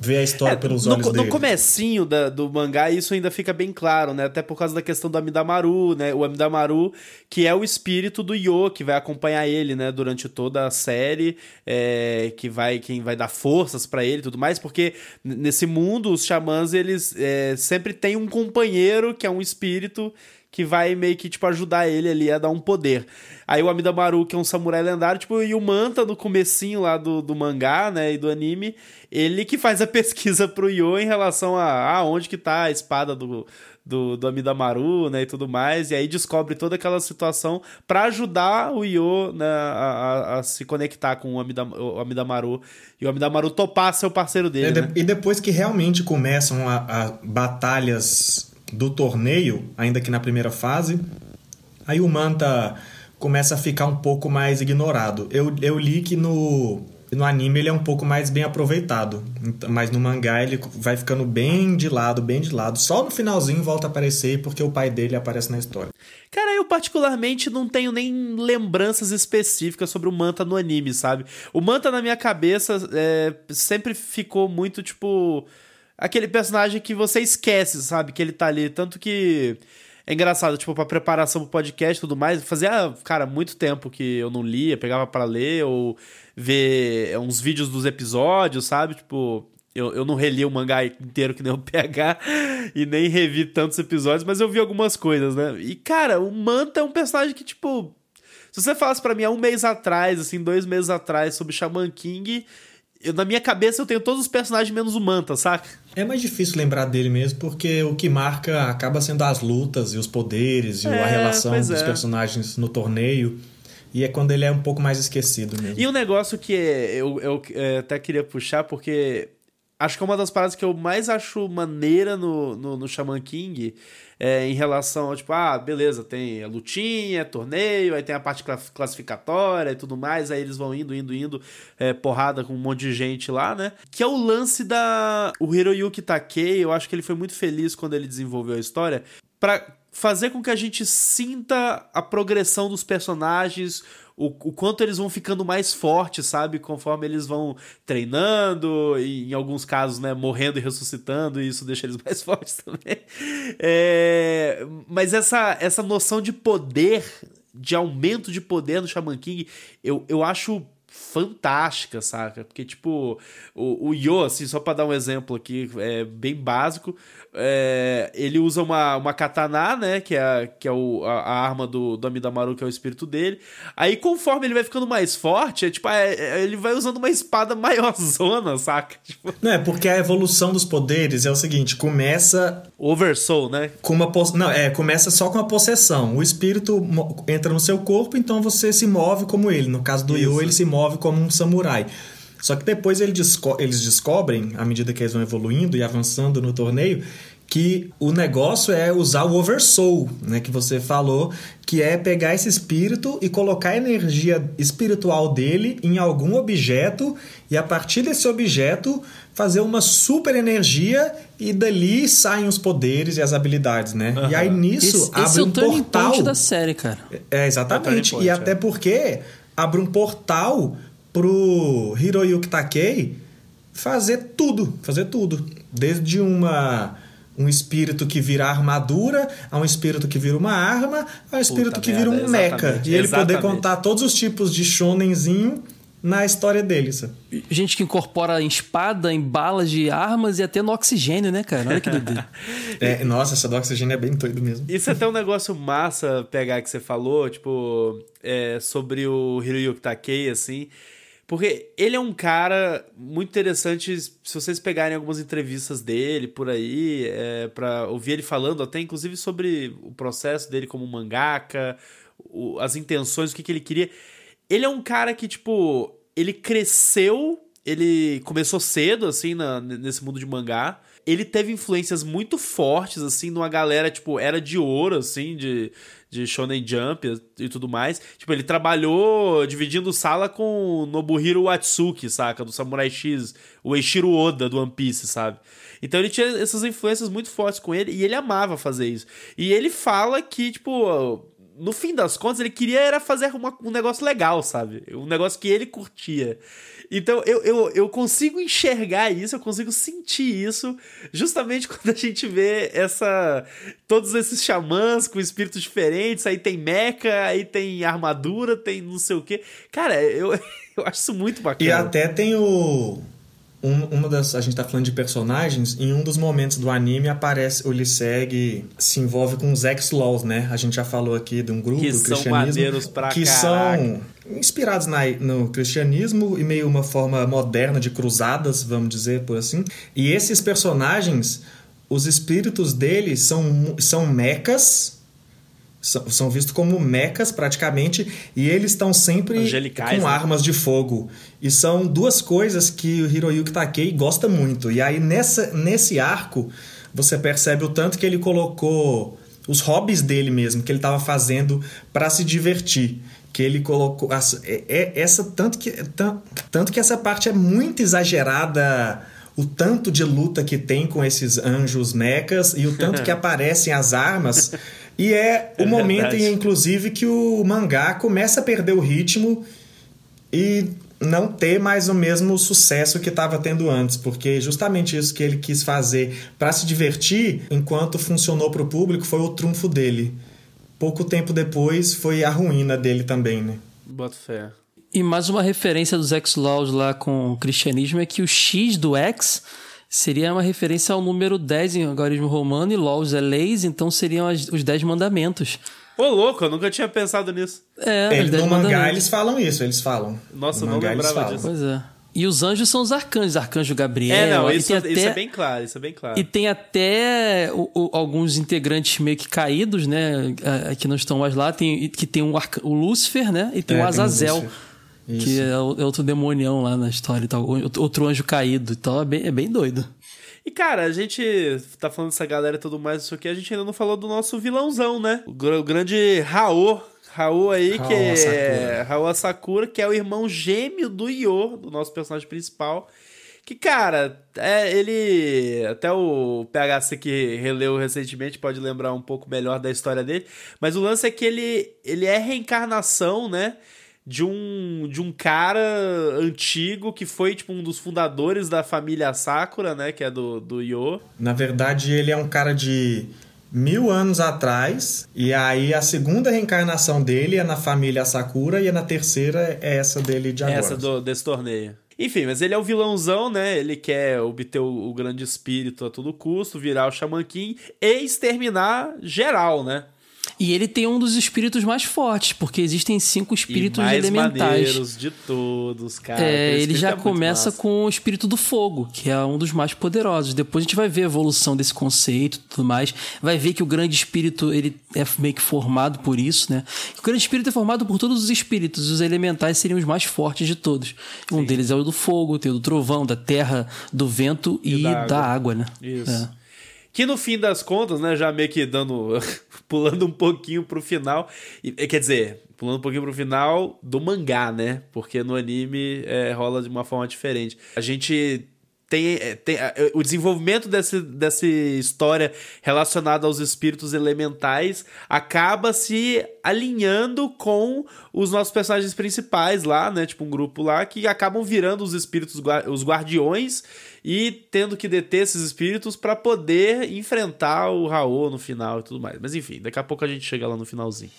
ver a história é, pelos olhos no, dele. No comecinho da, do mangá, isso ainda fica bem claro, né? Até por causa da questão do Amidamaru, né? O Amidamaru, que é o espírito do Yo, que vai acompanhar ele, né? Durante toda a série, é, que vai quem vai dar forças para ele e tudo mais, porque nesse mundo, os xamãs, eles é, sempre têm um companheiro que é um espírito que vai meio que, tipo, ajudar ele ali a dar um poder. Aí o Amidamaru, que é um samurai lendário, tipo, e o Manta, no comecinho lá do, do mangá, né, e do anime, ele que faz a [LAUGHS] pesquisa pro Yo em relação a, a onde que tá a espada do, do, do Amidamaru, né, e tudo mais, e aí descobre toda aquela situação para ajudar o Yo né, a, a, a, se conectar com o, Amidam, o Amidamaru e o Amidamaru topar ser o parceiro dele. É, né? E depois que realmente começam a, a batalhas do torneio, ainda que na primeira fase, aí o Manta começa a ficar um pouco mais ignorado. Eu, eu li que no, no anime ele é um pouco mais bem aproveitado, mas no mangá ele vai ficando bem de lado, bem de lado. Só no finalzinho volta a aparecer porque o pai dele aparece na história. Cara, eu particularmente não tenho nem lembranças específicas sobre o Manta no anime, sabe? O Manta na minha cabeça é, sempre ficou muito tipo aquele personagem que você esquece, sabe? Que ele tá ali. Tanto que. É engraçado, tipo, pra preparação pro podcast e tudo mais, fazia, cara, muito tempo que eu não lia, pegava para ler ou ver é, uns vídeos dos episódios, sabe? Tipo, eu, eu não reli o mangá inteiro que nem o [LAUGHS] PH e nem revi tantos episódios, mas eu vi algumas coisas, né? E, cara, o Manta é um personagem que, tipo, se você falasse para mim há um mês atrás, assim, dois meses atrás, sobre Shaman King, eu, na minha cabeça eu tenho todos os personagens menos o Manta, saca? É mais difícil lembrar dele mesmo, porque o que marca acaba sendo as lutas e os poderes e É, a relação dos é. personagens no torneio. E é quando ele é um pouco mais esquecido mesmo. E um negócio que eu, eu é, até queria puxar, porque acho que é uma das paradas que eu mais acho maneira no, no, no Shaman King é, em relação ao tipo, ah, beleza, tem a lutinha, torneio, aí tem a parte cla- classificatória e tudo mais, aí eles vão indo, indo, indo, é, porrada com um monte de gente lá, né? Que é o lance da. O Hiroyuki Takei, eu acho que ele foi muito feliz quando ele desenvolveu a história, pra fazer com que a gente sinta a progressão dos personagens, o, o quanto eles vão ficando mais fortes, sabe? Conforme eles vão treinando, e em alguns casos, né, morrendo e ressuscitando, e isso deixa eles [LAUGHS] mais fortes também. É, mas essa, essa noção de poder, de aumento de poder no Shaman King, eu, eu acho fantástica, saca? Porque, tipo, o, o Yo, assim, só pra dar um exemplo aqui, é bem básico, é, ele usa uma, uma katana, né, que é, a- que é o, a, a arma do, do Amidamaru, que é o espírito dele. Aí, conforme ele vai ficando mais forte, é, tipo, é- é- ele vai usando uma espada [LAUGHS] maiorzona, saca? Tipo, Não, é porque a evolução dos poderes é o seguinte: começa Oversoul, né? com uma pos... não é começa só com a possessão o espírito entra no seu corpo então você se move como ele no caso do Isso. Yo ele se move como um samurai só que depois ele desco- eles descobrem à medida que eles vão evoluindo e avançando no torneio que o negócio é usar o oversoul né que você falou que é pegar esse espírito e colocar a energia espiritual dele em algum objeto e a partir desse objeto fazer uma super energia e dali saem os poderes e as habilidades, né? E aí nisso Esse, abre esse é um portal. da série, cara. É, exatamente. É e até é. porque abre um portal pro Hiroyuki Takei fazer tudo, fazer tudo. Desde uma um espírito que vira armadura, a um espírito que vira uma arma, a um espírito que vira merda, um mecha. E ele poder exatamente. contar todos os tipos de shonenzinho na história dele, sabe? Gente que incorpora em espada, em balas de armas e até no oxigênio, né, cara? Olha que doideira. [LAUGHS] É, nossa, essa do oxigênio é bem doido mesmo. Isso é até um negócio massa pegar que você falou, tipo, é, sobre o Hiroyuki Takei, assim. Porque ele é um cara muito interessante, se vocês pegarem algumas entrevistas dele por aí, é, pra ouvir ele falando até, inclusive, sobre o processo dele como mangaka, o- as intenções, o que, que ele queria. Ele é um cara que, tipo, ele cresceu, ele começou cedo, assim, na- nesse mundo de mangá. Ele teve influências muito fortes, assim, numa galera, tipo, era de ouro, assim, de, de Shonen Jump e tudo mais. Tipo, ele trabalhou dividindo sala com Nobuhiro Watsuki, saca? Do Samurai X, o Eiichiro Oda do One Piece, sabe? Então ele tinha essas influências muito fortes com ele e ele amava fazer isso. E ele fala que, tipo, no fim das contas, ele queria era fazer uma- um negócio legal, sabe? Um negócio que ele curtia. Então eu, eu, eu consigo enxergar isso, eu consigo sentir isso, justamente [LAUGHS] quando a gente vê essa. Todos esses xamãs com espíritos diferentes, aí tem mecha, aí tem armadura, tem não sei o quê. Cara, eu, [LAUGHS] eu acho isso muito E bacana. até tem o. um- uma das. A gente tá falando de personagens, em um dos momentos do anime aparece o Liseg se envolve com os ex-laws, né? A gente já falou aqui de um grupo Que do são cristianismo. maneiros pra que caraca. são inspirados na- no cristianismo e meio uma forma moderna de cruzadas, vamos dizer por assim. E esses personagens, os espíritos deles são, são mechas. São, são vistos como mechas praticamente e eles estão sempre Angelicais, com né? armas de fogo. E são duas coisas que o Hiroyuki Takei gosta muito. E aí nessa, nesse arco você percebe o tanto que ele colocou os hobbies dele mesmo, que ele estava fazendo para se divertir. Que ele colocou. as- é- é- essa tanto que, tan- tanto que essa parte é muito exagerada. O tanto de luta que tem com esses anjos mechas e o tanto que [LAUGHS] aparecem as armas. E é o É momento, verdade. em, inclusive, que o mangá começa a perder o ritmo e não ter mais o mesmo sucesso que estava tendo antes, porque justamente isso que ele quis fazer para se divertir, enquanto funcionou para o público, foi o trunfo dele. Pouco tempo depois foi a ruína dele também, né? Boto fé. E mais uma referência dos X-Laws lá com o cristianismo é que o X do X seria uma referência ao número 10 em algarismo romano e Laws é leis, então seriam as- os 10 mandamentos. Ô, louco, eu nunca tinha pensado nisso. É, os Ele, 10 no mangá mandamentos. eles falam isso, eles falam. Nossa, No eu não lembrava falam. disso. Pois é. E os anjos são os arcanjos, arcanjo Gabriel. É, não, isso, até, isso é bem claro, isso é bem claro. E tem até o, o, alguns integrantes meio que caídos, né? Que não estão mais lá. Tem, que tem o, o Lúcifer, né? E tem é, o Azazel. Tem que é, é, outro demonião lá na história e tal. Outro anjo caído e tal. É bem, é bem doido. E, cara, a gente tá falando dessa galera e tudo mais, isso aqui, a gente ainda não falou do nosso vilãozão, né? O, grande Raô, Raul aí, Raul que é. Raul Asakura, que é o irmão gêmeo do Yor, do nosso personagem principal. Que, cara, é, ele. Até o PHC que releu recentemente pode lembrar um pouco melhor da história dele. Mas o lance é que ele, ele é reencarnação, né? De um, de um cara antigo que foi, tipo, um dos fundadores da família Sakura, né? Que é do, do Yo. Na verdade, ele é um cara de mil anos atrás. E aí a segunda reencarnação dele é na família Sakura e a na terceira é essa dele de agora. Essa do, desse torneio. Enfim, mas ele é o vilãozão, né? Ele quer obter o, o grande espírito a todo custo, virar o Shaman King e exterminar geral, né? E ele tem um dos espíritos mais fortes, porque existem cinco espíritos e mais elementais. de todos, cara. É, ele já é começa com o espírito do fogo, que é um dos mais poderosos. Depois a gente vai ver a evolução desse conceito e tudo mais. Vai ver que o grande espírito ele é meio que formado por isso, né? O grande espírito é formado por todos os espíritos. Os elementais seriam os mais fortes de todos. Um deles é o do fogo, tem o do trovão, da terra, do vento e, e da, água. da, água. né? Isso. É. Que no fim das contas, né, já meio que dando. [LAUGHS] pulando um pouquinho pro final. Quer dizer, pulando um pouquinho pro final do mangá, né? Porque no anime é, rola de uma forma diferente. A gente tem, é, tem é, o desenvolvimento desse, dessa história relacionada aos espíritos elementais acaba se alinhando com os nossos personagens principais lá, né? Tipo um grupo lá que acabam virando os espíritos, os guardiões e tendo que deter esses espíritos para poder enfrentar o Raul no final e tudo mais. Mas enfim, daqui a pouco a gente chega lá no finalzinho.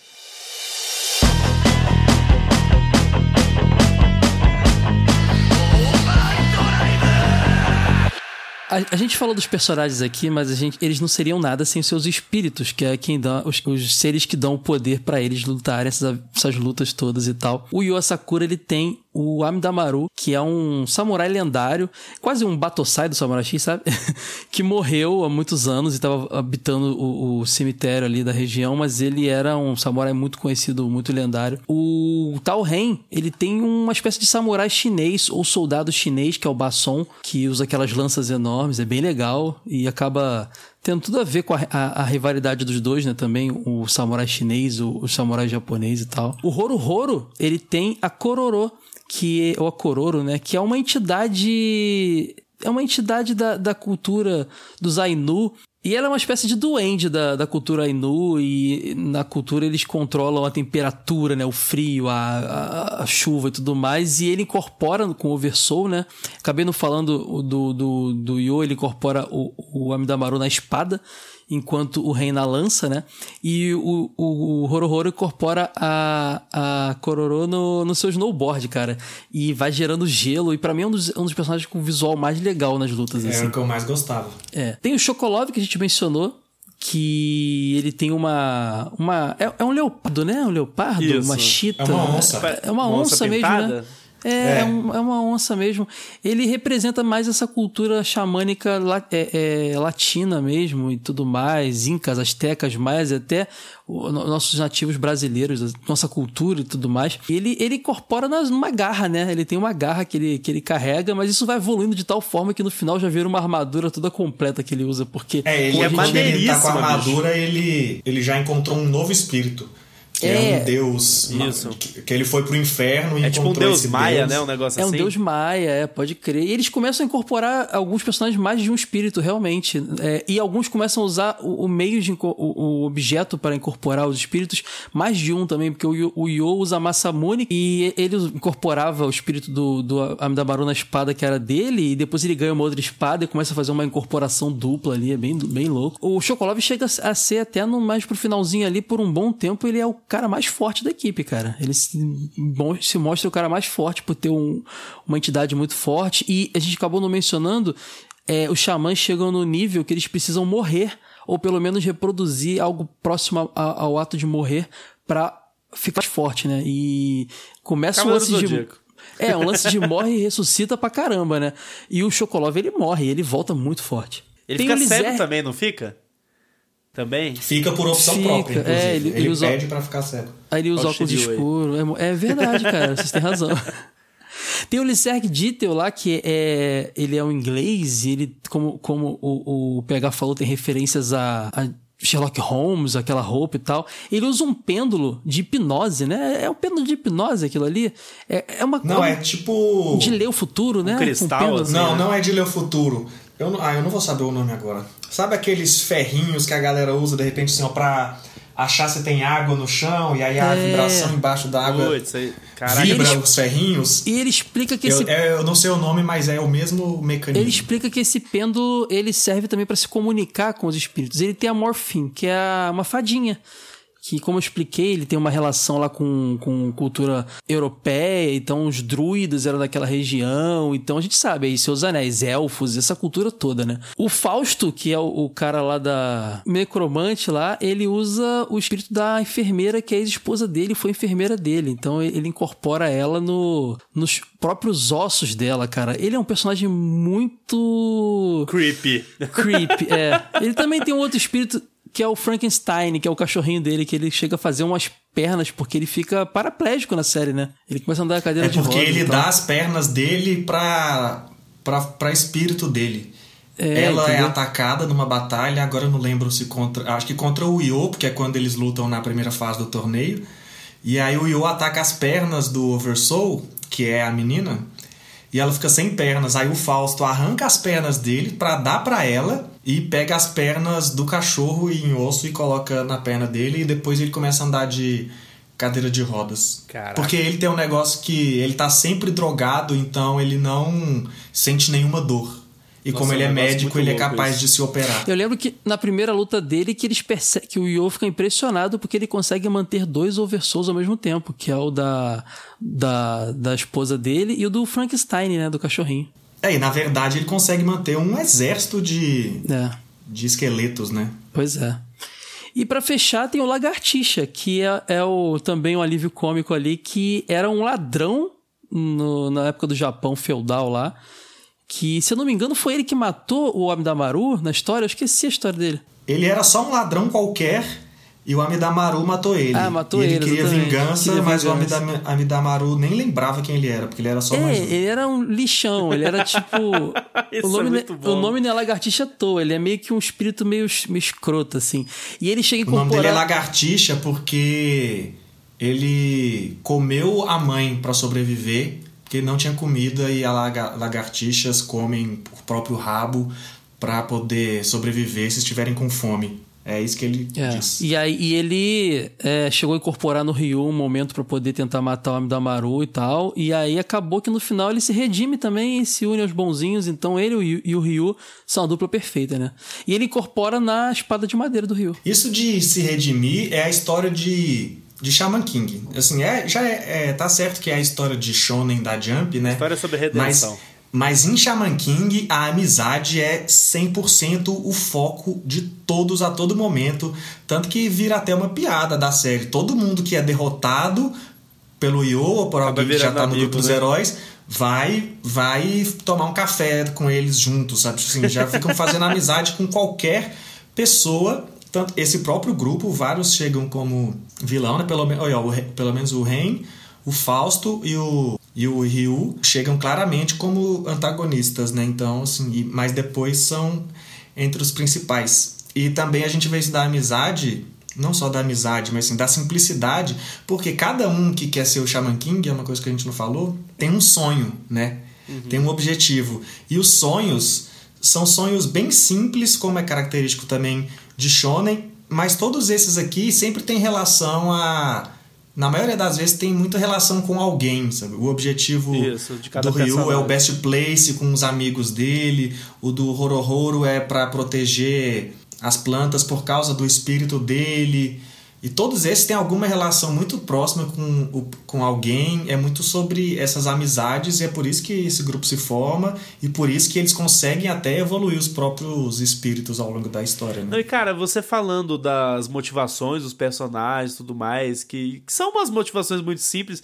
A, a, gente falou dos personagens aqui, mas a gente, eles não seriam nada sem seus espíritos, que é quem dá os, os seres que dão o poder para eles lutarem essas, essas lutas todas e tal. O Yu Asakura ele tem o Amidamaru, que é um samurai lendário, quase um Batosai do Samurai X, sabe? [LAUGHS] que morreu há muitos anos e estava habitando o, o, cemitério ali da região, mas ele era um samurai muito conhecido, muito lendário. O Tao Ren, ele tem uma espécie de samurai chinês ou soldado chinês, que é o Basson, que usa aquelas lanças enormes, é bem legal e acaba tendo tudo a ver com a, a, a, rivalidade dos dois, né? Também o samurai chinês, o, o samurai japonês e tal. O Horo Horo, ele tem a Kororo, que é, ou a Kororo, né, que é uma entidade é uma entidade da, da cultura dos Ainu. E ela é uma espécie de duende da, da cultura Ainu, e na cultura eles controlam a temperatura, né? O frio, a, a, a chuva e tudo mais. E ele incorpora com o Oversoul, né? Acabei não falando do, do, do Yo, ele incorpora o, o Amidamaru na espada enquanto o rei na lança, né? E o, o, o Horohoro incorpora a, a Kororo no, no seu snowboard, cara. E vai gerando gelo. E para mim é um dos, um dos personagens com visual mais legal nas lutas. É assim. o que eu mais gostava. É. Tem o Chocolove que a gente mencionou, que ele tem uma. uma é, é um leopardo, né? Um leopardo, Isso. uma chita. É uma onça. É uma, uma onça, onça mesmo, né? É, é. É, um, é. uma onça mesmo. Ele representa mais essa cultura xamânica la, é, é, latina mesmo e tudo mais, incas, astecas, mais até o, nossos nativos brasileiros, nossa cultura e tudo mais. Ele, ele incorpora nas, numa garra, né? Ele tem uma garra que ele, que ele carrega, mas isso vai evoluindo de tal forma que no final já vira uma armadura toda completa que ele usa, porque... É, ele é maneiríssimo. Ele tá com a armadura, ele, ele já encontrou um novo espírito que é, é um deus. Isso. Que, ele foi pro inferno e É tipo um deus maia, deus. né? Um negócio é assim. É um deus maia, é, pode crer. E eles começam a incorporar alguns personagens mais de um espírito, realmente. É, e alguns começam a usar o, o meio de o, o, objeto para incorporar os espíritos, mais de um também, porque o, o Yo usa Masamune e ele incorporava o espírito do, do Amidamaru na espada que era dele, e depois ele ganha uma outra espada e começa a fazer uma incorporação dupla ali, é bem, bem louco. O Chocolove chega a ser até no mais pro finalzinho ali, por um bom tempo, ele é o cara mais forte da equipe, cara. Ele se, se mostra o cara mais forte por ter um, uma entidade muito forte. E a gente acabou não mencionando, é, os xamãs chegam no nível que eles precisam morrer, ou pelo menos reproduzir algo próximo ao, ao ato de morrer para ficar forte, né? E começam a se É, um lance de morre e ressuscita pra caramba, né? E o Chocolov, ele morre, ele volta muito forte. Ele Tem fica cego também, não fica? Também? Fica por opção fica, própria, inclusive. É, ele, ele, ele usa... pede pra ficar cego. Aí ele usa óculos escuros. É, é verdade, cara, vocês têm razão. [LAUGHS] Tem o Lyserg Dittel lá, que é, ele é um inglês, e ele, como, como o, o PH falou, tem referências a, a Sherlock Holmes, aquela roupa e tal. Ele usa um pêndulo de hipnose, né? É um pêndulo de hipnose aquilo ali. É, é uma Não, é, tipo. De ler o futuro, né? Um cristal, um assim, Não, né? não é de ler o futuro. Eu não, ah, eu não vou saber o nome agora. Sabe aqueles ferrinhos que a galera usa de repente assim, ó, pra achar se tem água no chão e aí a é. vibração embaixo da água Putz, aí, vibra os ferrinhos. E ele explica que esse... Eu, é, eu não sei o nome, mas é o mesmo mecanismo. Ele explica que esse pêndulo ele serve também para se comunicar com os espíritos. Ele tem a Morphine, que é uma fadinha que, como eu expliquei, ele tem uma relação lá com, com cultura europeia, então os druidas eram daquela região, então a gente sabe aí, seus anéis, elfos, essa cultura toda, né? O Fausto, que é o, o cara lá da necromante lá, ele usa o espírito da enfermeira, que é a ex-esposa dele, foi enfermeira dele, então ele incorpora ela no, nos próprios ossos dela, cara. Ele é um personagem muito. Creepy. Creepy, é. [LAUGHS] Ele também tem um outro espírito que é o Frankenstein, que é o cachorrinho dele, que ele chega a fazer umas pernas porque ele fica paraplégico na série, né? Ele começa a andar a cadeira é de rodas. É porque ele dá as pernas dele pra, pra, pra espírito dele. É, Ela é entendeu? é atacada numa batalha, agora eu não lembro se contra. Acho que contra o Yo, porque é quando eles lutam na primeira fase do torneio. E aí o Yo ataca as pernas do Oversoul, que é a menina, e ela fica sem pernas. Aí o Fausto arranca as pernas dele para dar para ela e pega as pernas do cachorro em osso e coloca na perna dele e depois ele começa a andar de cadeira de rodas. Caraca. Porque ele tem um negócio que ele tá sempre drogado, então ele não sente nenhuma dor. E Nossa, como ele é, é médico, ele é capaz isso. de se operar. Eu lembro que na primeira luta dele que eles percebem que o Yo fica impressionado porque ele consegue manter dois oversouls ao mesmo tempo, que é o da, da, da esposa dele e o do Frankenstein, né, do cachorrinho. É, e na verdade ele consegue manter um exército de, é. de esqueletos, né? Pois é. E para fechar tem o Lagartixa, que é, é o, também um alívio cômico ali, que era um ladrão no, na época do Japão feudal lá. Que, se eu não me engano, foi ele que matou o Amidamaru na história. Eu esqueci a história dele. Ele era só um ladrão qualquer e o Amidamaru matou ele. Ah, matou e ele. Ele queria vingança, queria mas vingança. o Amidamaru nem lembrava quem ele era, porque ele era só é, mais um. ele era um lixão, ele era tipo. [LAUGHS] o, nome é o nome não é lagartixa à toa, ele é meio que um espírito meio, meio escroto, assim. E ele chega a incorporar... O nome dele é lagartixa porque ele comeu a mãe para sobreviver, porque não tinha comida e as lagartixas comem o próprio rabo para poder sobreviver se estiverem com fome. É isso que ele é. diz. E aí e ele é, chegou a incorporar no Ryu um momento para poder tentar matar o Amidamaru e tal. E aí acabou que no final ele se redime também e se une aos bonzinhos. Então ele e o Ryu são a dupla perfeita, né? E ele incorpora na espada de madeira do Ryu. Isso de se redimir é a história de de Shaman King. Assim, é, já é, é, tá certo que é a história de Shonen da Jump, né? História sobre redenção. Mas mas em Shaman King, a amizade é 100% o foco de todos a todo momento. Tanto que vira até uma piada da série. Todo mundo que é derrotado pelo Yo ou por alguém que já tá no grupo dos né? heróis vai vai tomar um café com eles juntos, sabe? Assim, já ficam fazendo amizade com qualquer pessoa. Tanto esse próprio grupo, vários chegam como vilão, né? Pelo, olha, pelo menos o Ren, o Fausto e o e o Ryu chegam claramente como antagonistas, né? Então, assim, mas depois são entre os principais. E também a gente vê isso da amizade, não só da amizade, mas assim, da simplicidade, porque cada um que quer ser o Shaman King, é uma coisa que a gente não falou, tem um sonho, né? Uhum. Tem um objetivo. E os sonhos são sonhos bem simples, como é característico também de Shonen, mas todos esses aqui sempre têm relação a na maioria das vezes tem muita relação com alguém, sabe? O objetivo Isso, do Ryu é o best place com os amigos dele, o do Horohoro é para proteger as plantas por causa do espírito dele. E todos esses têm alguma relação muito próxima com, com alguém, é muito sobre essas amizades, e é por isso que esse grupo se forma, e por isso que eles conseguem até evoluir os próprios espíritos ao longo da história. Né? Não, e cara, você falando das motivações dos personagens tudo mais, que, que são umas motivações muito simples,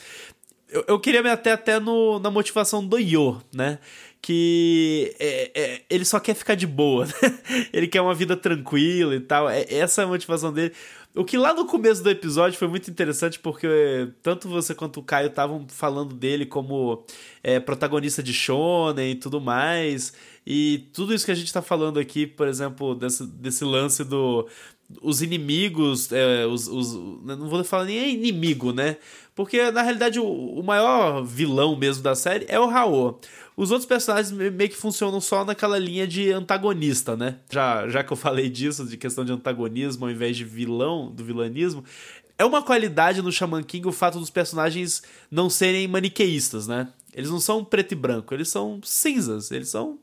eu, eu queria me até até no, na motivação do Yo, né? que é, é, ele só quer ficar de boa, [LAUGHS] né? ele quer uma vida tranquila e tal. É, essa é a motivação dele. O que lá no começo do episódio foi muito interessante porque tanto você quanto o Caio estavam falando dele como é, protagonista de shonen e tudo mais. E tudo isso que a gente está falando aqui, por exemplo, desse, desse lance do os inimigos, é, os, os, não vou falar nem inimigo, né? Porque na realidade o, o maior vilão mesmo da série é o Raul. Os outros personagens meio que funcionam só naquela linha de antagonista, né? Já, já que eu falei disso, de questão de antagonismo ao invés de vilão, do vilanismo, é uma qualidade no Shaman King o fato dos personagens não serem maniqueístas, né? Eles não são preto e branco, eles são cinzas, eles são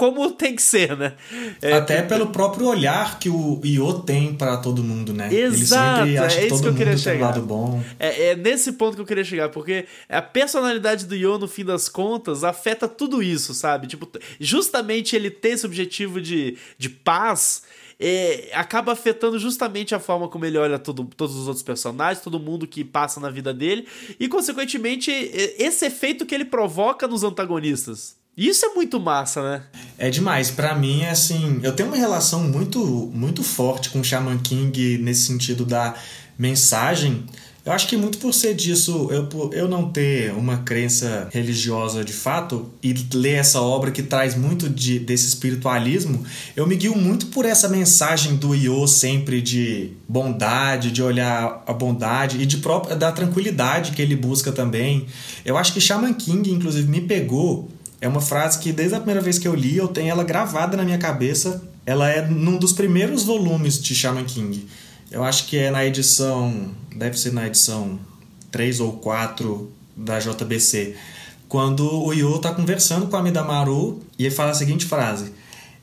como tem que ser, né? É, Até pelo próprio olhar que o Io tem para todo mundo, né? Exato, Ele sempre acha é que todo que eu queria mundo tem um lado bom. É, é nesse ponto que eu queria chegar, porque a personalidade do Yo, no fim das contas, afeta tudo isso, sabe? Tipo, justamente ele ter esse objetivo de, de paz. É, acaba afetando justamente a forma como ele olha todo, todos os outros personagens, todo mundo que passa na vida dele, e consequentemente esse efeito que ele provoca nos antagonistas. Isso é muito massa, né? É demais. Para mim, é assim, eu tenho uma relação muito, muito forte com o Shaman King nesse sentido da mensagem. Eu acho que muito por ser disso, eu, eu não ter uma crença religiosa de fato e ler essa obra que traz muito de, desse espiritualismo, eu me guio muito por essa mensagem do Io sempre de bondade, de olhar a bondade e de própria, da tranquilidade que ele busca também. Eu acho que Shaman King, inclusive, me pegou é uma frase que desde a primeira vez que eu li eu tenho ela gravada na minha cabeça. Ela é num dos primeiros volumes de Shaman King. Eu acho que é na edição, deve ser na edição 3 ou 4 da JBC, quando o Yo tá conversando com a Midamaru e ele fala a seguinte frase: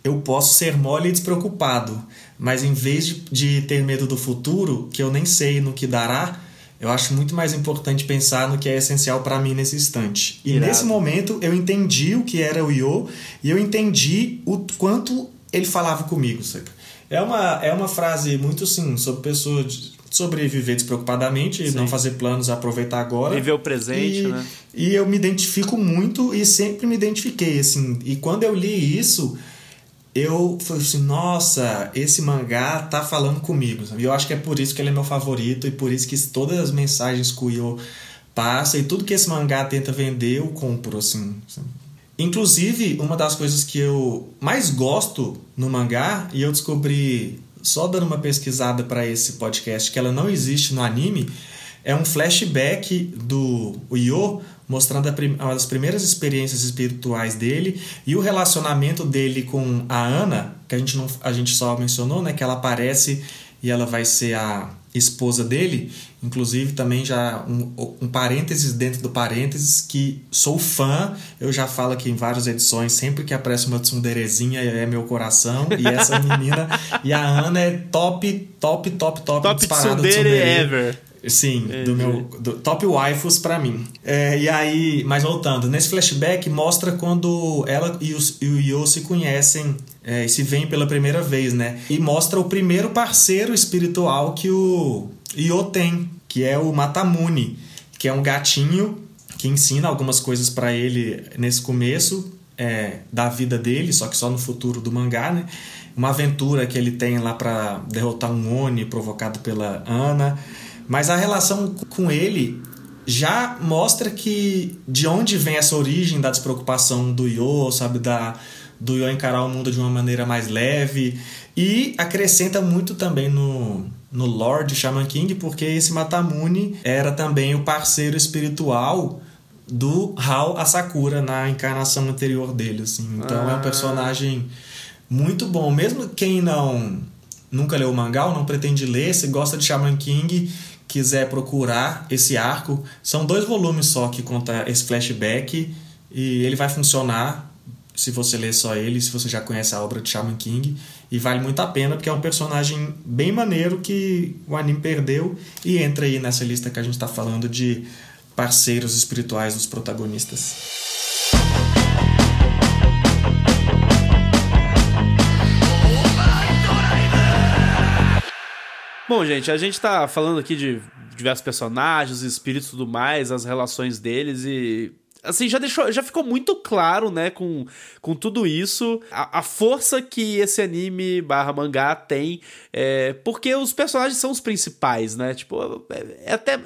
Eu posso ser mole e despreocupado, mas em vez de, de ter medo do futuro, que eu nem sei no que dará, eu acho muito mais importante pensar no que é essencial para mim nesse instante. E Irado. nesse momento eu entendi o que era o Yo e eu entendi o quanto ele falava comigo, sabe? É uma, é uma frase muito assim, sobre pessoa de sobreviver despreocupadamente Sim. não fazer planos, aproveitar agora. Viver o presente, e, né? E eu me identifico muito e sempre me identifiquei, assim. E quando eu li isso, eu falei assim, nossa, esse mangá tá falando comigo. E eu acho que é por isso que ele é meu favorito e por isso que todas as mensagens que o Yo passa e tudo que esse mangá tenta vender, eu compro, assim. Inclusive, uma das coisas que eu mais gosto no mangá, e eu descobri só dando uma pesquisada para esse podcast que ela não existe no anime, é um flashback do Yo mostrando a prim- uma das primeiras experiências espirituais dele e o relacionamento dele com a Ana, que a gente, não, a gente só mencionou, né? Que ela aparece e ela vai ser a esposa dele. Inclusive, também já um, um parênteses dentro do parênteses, que sou fã, eu já falo aqui em várias edições, sempre que aparece uma tsunderezinha é meu coração, e essa menina, e a Ana é top, top, top, top, Top disparado tsundere tsundere. ever. Sim, Entendi. do meu do top waifus pra mim. É, e aí, mas voltando, nesse flashback mostra quando ela e, os, e o Yo se conhecem é, e se veem pela primeira vez, né? E mostra o primeiro parceiro espiritual que o Yo tem, que é o Matamune, que é um gatinho que ensina algumas coisas pra ele nesse começo é, da vida dele, só que só no futuro do mangá, né? Uma aventura que ele tem lá pra derrotar um Oni provocado pela Ana. Mas a relação com ele já mostra que de onde vem essa origem da despreocupação do Yo, sabe, da do Yo encarar o mundo de uma maneira mais leve e acrescenta muito também no no Lord Shaman King, porque esse Matamune era também o parceiro espiritual do Hao Asakura na encarnação anterior dele, assim. Então é Ah. um personagem muito bom, mesmo quem não nunca leu o mangá ou não pretende ler, se gosta de Shaman King, quiser procurar esse arco, são dois volumes só que conta esse flashback e ele vai funcionar se você ler só ele, se você já conhece a obra de Shaman King, e vale muito a pena porque é um personagem bem maneiro que o anime perdeu e entra aí nessa lista que a gente está falando de parceiros espirituais dos protagonistas. Bom, gente, a gente tá falando aqui de diversos personagens, espíritos e tudo mais, as relações deles e assim, já deixou, já ficou muito claro, né, com, com tudo isso, a, a força que esse anime barra mangá tem, é, porque os personagens são os principais, né, tipo, é, é até...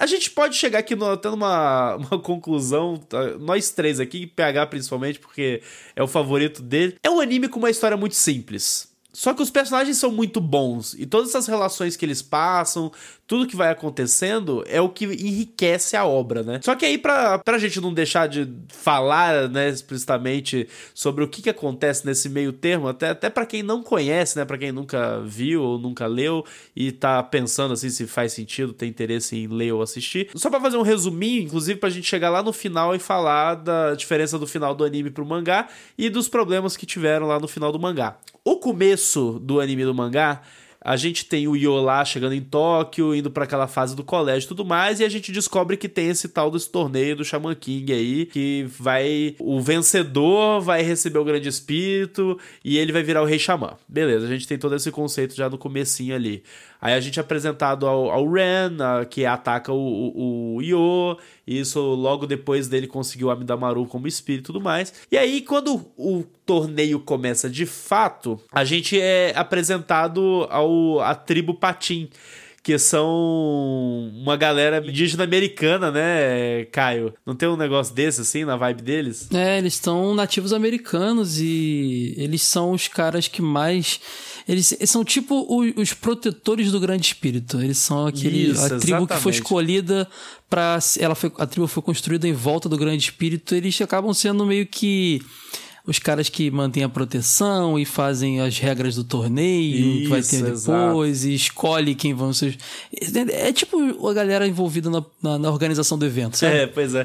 A gente pode chegar aqui no, tendo uma, [LAUGHS] uma conclusão, tá, nós três aqui, PH principalmente, porque é o favorito dele. É um anime com uma história muito simples. Só que os personagens são muito bons e todas essas relações que eles passam, tudo que vai acontecendo é o que enriquece a obra, né? Só que aí, pra, pra gente não deixar de falar, né, explicitamente sobre o que, que acontece nesse meio termo, até, até para quem não conhece, né, pra quem nunca viu ou nunca leu e tá pensando assim se faz sentido, tem interesse em ler ou assistir. Só para fazer um resuminho, inclusive pra gente chegar lá no final e falar da diferença do final do anime pro mangá e dos problemas que tiveram lá no final do mangá. O começo do anime do mangá a gente tem o Yo lá chegando em Tóquio, indo para aquela fase do colégio e tudo mais, e a gente descobre que tem esse tal desse torneio do Shaman King aí, que vai. O vencedor vai receber o grande espírito e ele vai virar o rei xamã. Beleza, a gente tem todo esse conceito já no comecinho ali. Aí a gente é apresentado ao, ao Ren, a, que ataca o, o, o Yo, e isso logo depois dele conseguiu o Amidamaru como espírito e tudo mais. E aí, quando o torneio começa de fato, a gente é apresentado ao a tribo Patim que são uma galera indígena americana, né, Caio? Não tem um negócio desse assim na vibe deles? É, eles são nativos americanos e eles são os caras que mais eles, eles são tipo os, os, protetores do grande espírito. Eles são aquele Isso, a tribo exatamente. que foi escolhida para ela foi a tribo foi construída em volta do grande espírito. Eles acabam sendo meio que os caras que mantêm a proteção e fazem as regras do torneio Isso, que vai ter depois exato. e escolhe quem vão ser. É tipo a galera envolvida na, na, na organização do evento, sabe? É, pois é.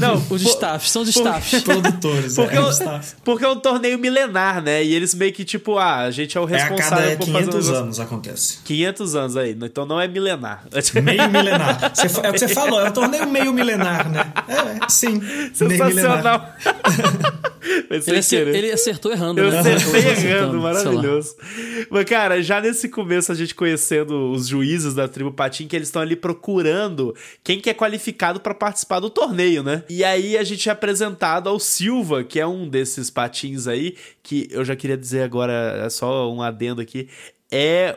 Não, [LAUGHS] os staffs, são os staffs. [LAUGHS] Produtores, porque, é, é, porque é um torneio milenar, né? E eles meio que tipo, ah, a gente é o responsável é a cada por 500 fazer anos acontece. 500 anos aí, então não é milenar. [LAUGHS] Meio milenar. Você, é o que você falou, é um torneio meio milenar, né? É, sim. Sensacional. ele, ele, acertou errando, Eu né? acertei errando, maravilhoso. Mas, cara, já nesse começo, a gente conhecendo os juízes da tribo Patim, que eles estão ali procurando quem que é qualificado para participar do torneio, né? E aí a gente é apresentado ao Silva, que é um desses patins aí, que eu já queria dizer agora, é só um adendo aqui, é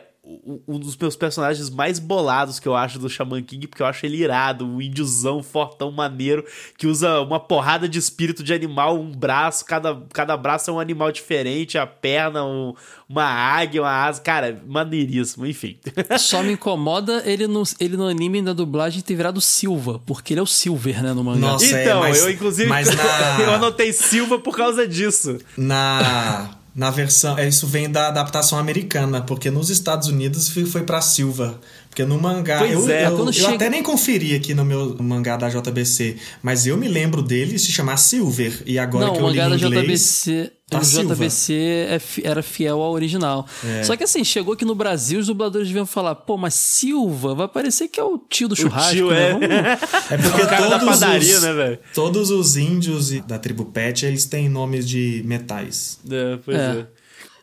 um dos meus personagens mais bolados que eu acho do Shaman King, porque eu acho ele irado, um índiozão fortão maneiro, que usa uma porrada de espírito de animal, um braço, cada, cada braço é um animal diferente, a perna, um, uma águia, uma asa, cara, maneiríssimo, enfim. [LAUGHS] Só me incomoda ele no, ele no anime da dublagem ter virado Silva, porque ele é o Silver, né, no mangá. Nossa, é, então, é, mas, eu inclusive mas na... [LAUGHS] eu anotei Silva por causa disso. Na na versão. É, isso vem da adaptação americana, porque nos Estados Unidos foi para Silva. Porque no mangá. Pois eu, é, eu, eu chega... até nem conferi aqui no meu mangá da JBC, mas eu me lembro dele se chamar Silver. E agora Não, que eu li em inglês. JBC, tá o JBC é, era fiel ao original. É. Só que assim, chegou aqui no Brasil, os dubladores deviam falar, pô, mas Silva, vai parecer que é o tio do churrasco, tio, né? É, Vamos... [LAUGHS] é porque o cara da padaria, os, né, velho? Todos os índios da tribo Pet, eles têm nomes de metais. É, pois é.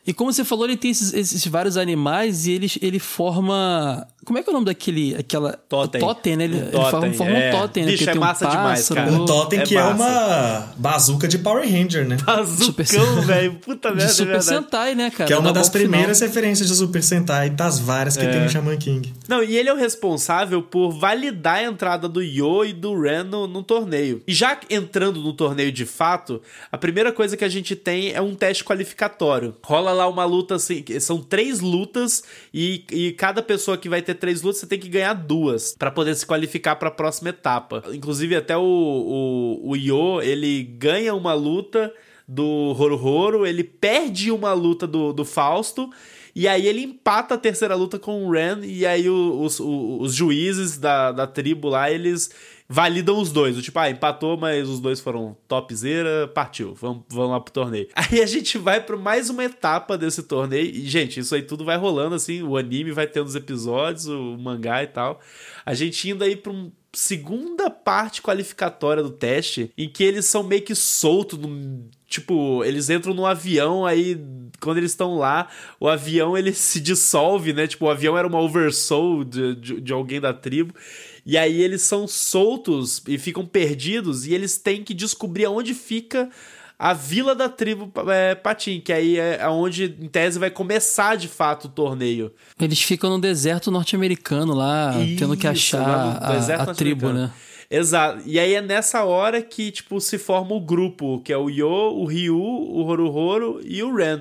É. E como você falou, ele tem esses, esses, vários animais e ele, ele forma. Como é que é o nome daquele. Aquela. Totem. Totem, né? Ele, um ele forma, forma é. um totem, né? Bicho, é massa um demais, cara. Um totem é que massa. é uma bazuca de Power Ranger, né? Bazucão, [LAUGHS] velho. Puta merda. De é Super Sentai, né, cara? Que é uma das primeiras final. referências de Super Sentai, das várias que é. tem no Shaman King. Não, e ele é o responsável por validar a entrada do Yo e do Ren no, no torneio. E já entrando no torneio de fato, a primeira coisa que a gente tem é um teste qualificatório. Rola lá uma luta assim são três lutas e, e cada pessoa que vai ter três lutas, você tem que ganhar duas para poder se qualificar para a próxima etapa. Inclusive, até o, o, o Yo, ele ganha uma luta do Horo ele perde uma luta do, do Fausto. E aí ele empata a terceira luta com o Ren. E aí os, os, os juízes da, da tribo lá, eles validam os dois. O tipo, ah, empatou, mas os dois foram topzera, partiu, vamos, vamos lá pro torneio. [LAUGHS] Aí a gente vai para mais uma etapa desse torneio. E, gente, isso aí tudo vai rolando, assim, o anime vai tendo os episódios, o mangá e tal. A gente indo aí pra um segunda parte qualificatória do teste, em que eles são meio que soltos, no, tipo, eles entram no avião, aí quando eles estão lá, o avião ele [LAUGHS] se dissolve, né? Tipo, o avião era uma oversoul de, de, de alguém da tribo. E aí eles são soltos e ficam perdidos e eles têm que descobrir aonde fica a vila da tribo é, Patim, que aí é onde, em tese, vai começar de fato o torneio. Eles ficam no deserto norte-americano lá, Isso, tendo que achar a, a tribo, né? Exato. E aí é nessa hora que, tipo, se forma o grupo, que é o Yo, o Ryu, o Horohoro e o Ren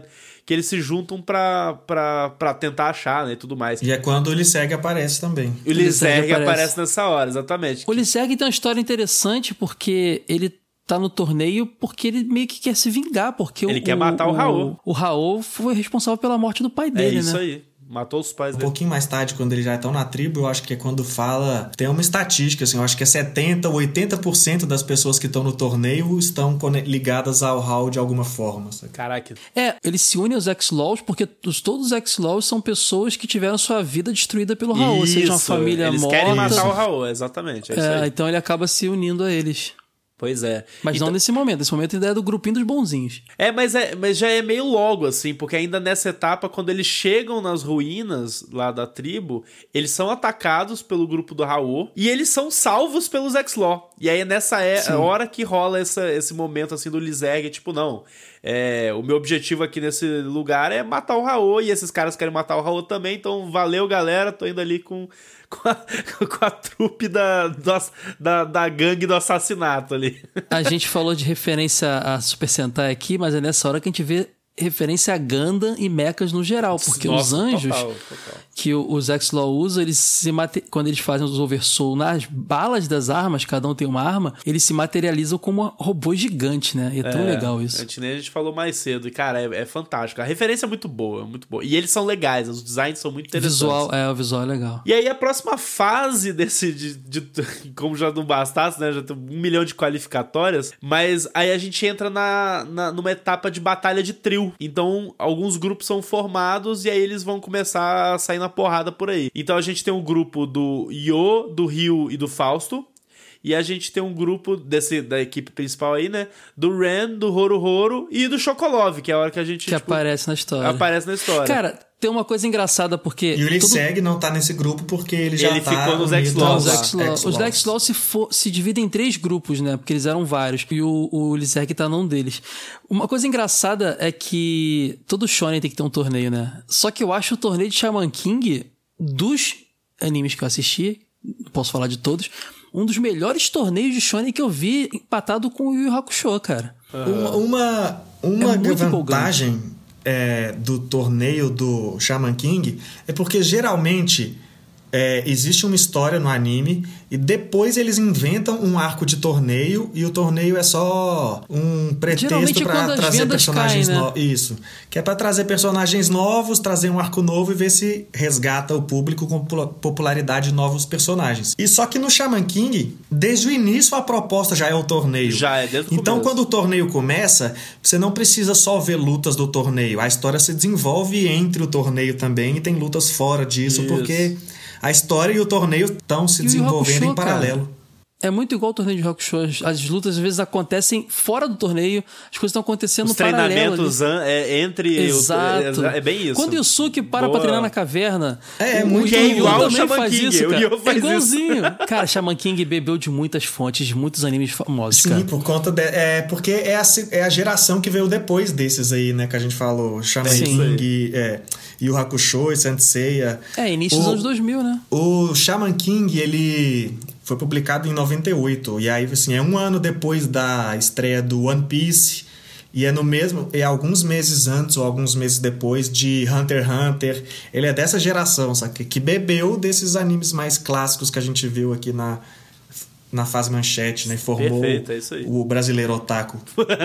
que eles se juntam pra, pra, pra tentar achar, né, e tudo mais. E é quando o Liseg aparece também. O Liseg aparece. aparece nessa hora, exatamente. O Liseg tem uma história interessante porque ele tá no torneio porque ele meio que quer se vingar, porque ele o, quer matar o, o Raul. O Raul foi responsável pela morte do pai é dele, né? É isso né? aí. Matou os pais um dele. pouquinho mais tarde, quando eles já estão na tribo, eu acho que é quando fala. Tem uma estatística, assim, eu acho que é 70% ou 80% das pessoas que estão no torneio estão ligadas ao Hall de alguma forma. Sabe? Caraca. É, eles se unem aos X-Laws porque os, todos os X-Laws são pessoas que tiveram sua vida destruída pelo Raul, ou seja, uma família eles morta. Eles querem matar o Raul, exatamente. É, é então ele acaba se unindo a eles. Pois é. Mas então... não nesse momento. Nesse momento ainda é do grupinho dos bonzinhos. É mas, é, mas já é meio logo, assim, porque ainda nessa etapa, quando eles chegam nas ruínas lá da tribo, eles são atacados pelo grupo do Raul e eles são salvos pelos X-Law. E aí é nessa é, hora que rola essa, esse momento, assim, do Lizeg, tipo, não. É, o meu objetivo aqui nesse lugar é matar o Raul e esses caras querem matar o Raul também, então valeu, galera. Tô indo ali com com a, [LAUGHS] com a trupe da, da, da gangue do assassinato ali. A gente falou de referência a Super Sentai aqui, mas é nessa hora que a gente vê referência a Gundam e mechas no geral, porque Nossa, os anjos total, total. que os X-Law usam, eles se quando eles fazem os oversoul nas balas das armas, cada um tem uma arma, eles se materializam como robôs gigantes, né? E é, é tão legal isso. A gente, a gente falou mais cedo, e cara, é, é, fantástico. A referência é muito boa, muito boa. E eles são legais, os designs são muito interessantes. Visual, é, o visual é legal. E aí a próxima fase desse, de, de, [LAUGHS] como já não bastasse, né? Já tem um milhão de qualificatórias, mas aí a gente entra na, na numa etapa de batalha de trio então, alguns grupos são formados e aí eles vão começar a sair na porrada por aí. Então, a gente tem o grupo do Yo, do Rio e do Fausto. E a gente tem um grupo desse, da equipe principal aí, né? Do Ren, do Horo Horo e do Chocolove, que é a hora que a gente. Que tipo, aparece na história. Aparece na história. Cara, tem uma coisa engraçada porque. E o Lisseg todo... não tá nesse grupo porque ele já ele tá ficou nos X-Laws. Os X-Laws se, se dividem em três grupos, né? Porque eles eram vários. E o, o Lisseg tá num deles. Uma coisa engraçada é que todo Shonen tem que ter um torneio, né? Só que eu acho o torneio de Shaman King, dos animes que eu assisti, posso falar de todos, um dos melhores torneios de Shonen que eu vi empatado com o Yu Yu Hakusho, cara. Uma, uma, uma é vantagem. É, do torneio do Shaman King é porque geralmente é, existe uma história no anime e depois eles inventam um arco de torneio e o torneio é só um pretexto para trazer personagens novos. Né? Isso. Que é para trazer personagens novos, trazer um arco novo e ver se resgata o público com popularidade de novos personagens. E só que no Shaman King, desde o início a proposta já é o torneio. Já é desde o Então começo. quando o torneio começa, você não precisa só ver lutas do torneio. A história se desenvolve entre o torneio também e tem lutas fora disso, Isso. porque a história e o torneio estão se desenvolvendo em paralelo. É muito igual o torneio de rock show. As lutas às vezes acontecem fora do torneio, as coisas estão acontecendo Os treinamentos paralelo. É, entre. Exato. O, é, é, bem isso. Quando o Yusuke para Boa. pra treinar na caverna. É, é muito é igual o Shaman faz King. Isso, cara. é igualzinho. Isso. [LAUGHS] cara, Shaman King bebeu de muitas fontes, de muitos animes famosos. Sim, cara. por conta. De, é, porque é a, é a geração que veio depois desses aí, né? Que a gente falou. Shaman Sim. King. É, Yu Hakusho e Senseiya. É, início dos anos 2000, né? O Shaman King, ele foi publicado em 98. E aí, assim, é um ano depois da estreia do One Piece. E é no mesmo. É alguns meses antes ou alguns meses depois de Hunter x Hunter. Ele é dessa geração, sabe? Que bebeu desses animes mais clássicos que a gente viu aqui na, na fase manchete, né? Formou Perfeito, é o brasileiro otaku.